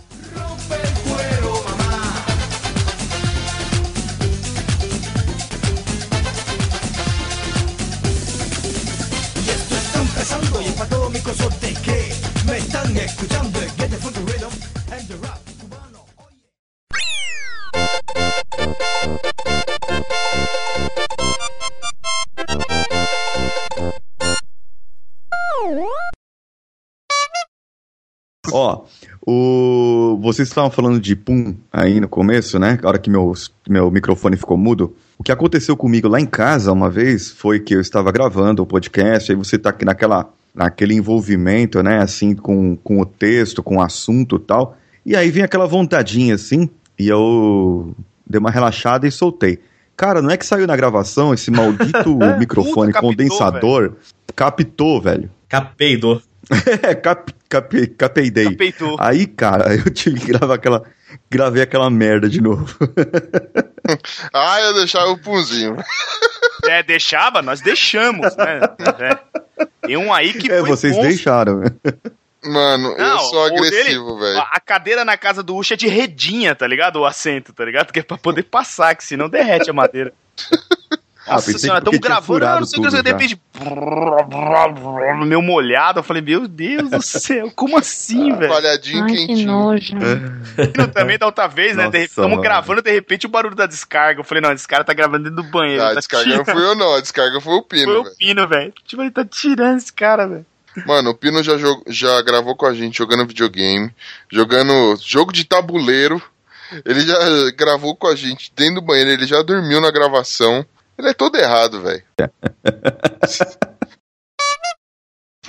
Ó, o... vocês estavam falando de pum aí no começo, né? A hora que meu, meu microfone ficou mudo. O que aconteceu comigo lá em casa uma vez foi que eu estava gravando o podcast, aí você tá aqui naquela, naquele envolvimento, né? Assim, com, com o texto, com o assunto e tal. E aí vem aquela vontadinha assim, e eu dei uma relaxada e soltei. Cara, não é que saiu na gravação esse maldito microfone captou, condensador? Captou, velho. Capeido. É, cap, cap, capeidei. Capeitou. Aí, cara, eu tive que gravar aquela. Gravei aquela merda de novo. Ah, eu deixava o punzinho. É, deixava? Nós deixamos, né? É. Tem um aí que É, foi vocês monstro. deixaram. Mano, eu Não, sou o agressivo, velho. A cadeira na casa do Ucho é de redinha, tá ligado? O assento, tá ligado? Que é pra poder passar, que senão derrete a madeira. Ah, Nossa pensei senhora, estamos gravando, não sei o que, de repente. Meu molhado. Eu falei, meu Deus do céu, como assim, velho? Palhadinho Ai, que quentinho. nojo. Eu também da outra vez, né? Estamos gravando, de repente o barulho da descarga. Eu falei, não, esse cara tá gravando dentro do banheiro. Ah, tá a descarga não tirando. fui eu, não. A descarga foi o Foi Pino, o. Pino, velho. Tipo, ele tá tirando esse cara, velho. Mano, o Pino já, jog- já gravou com a gente jogando videogame, jogando jogo de tabuleiro. Ele já gravou com a gente dentro do banheiro, ele já dormiu na gravação. Ele é todo errado, velho.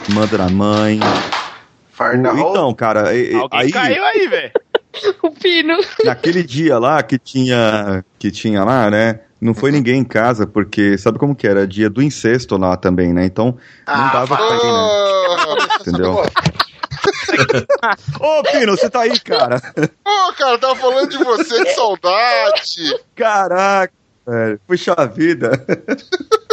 Manda na mãe. Farnal. Então, cara, e- Alguém aí, caiu aí, velho. O Pino. naquele dia lá que tinha, que tinha lá, né? Não foi ninguém em casa, porque sabe como que era? Dia do incesto lá também, né? Então não Ah, dava pra ir, né? Entendeu? Ô, Pino, você tá aí, cara. Pô, cara, tava falando de você, que saudade. Caraca, velho. Puxa vida.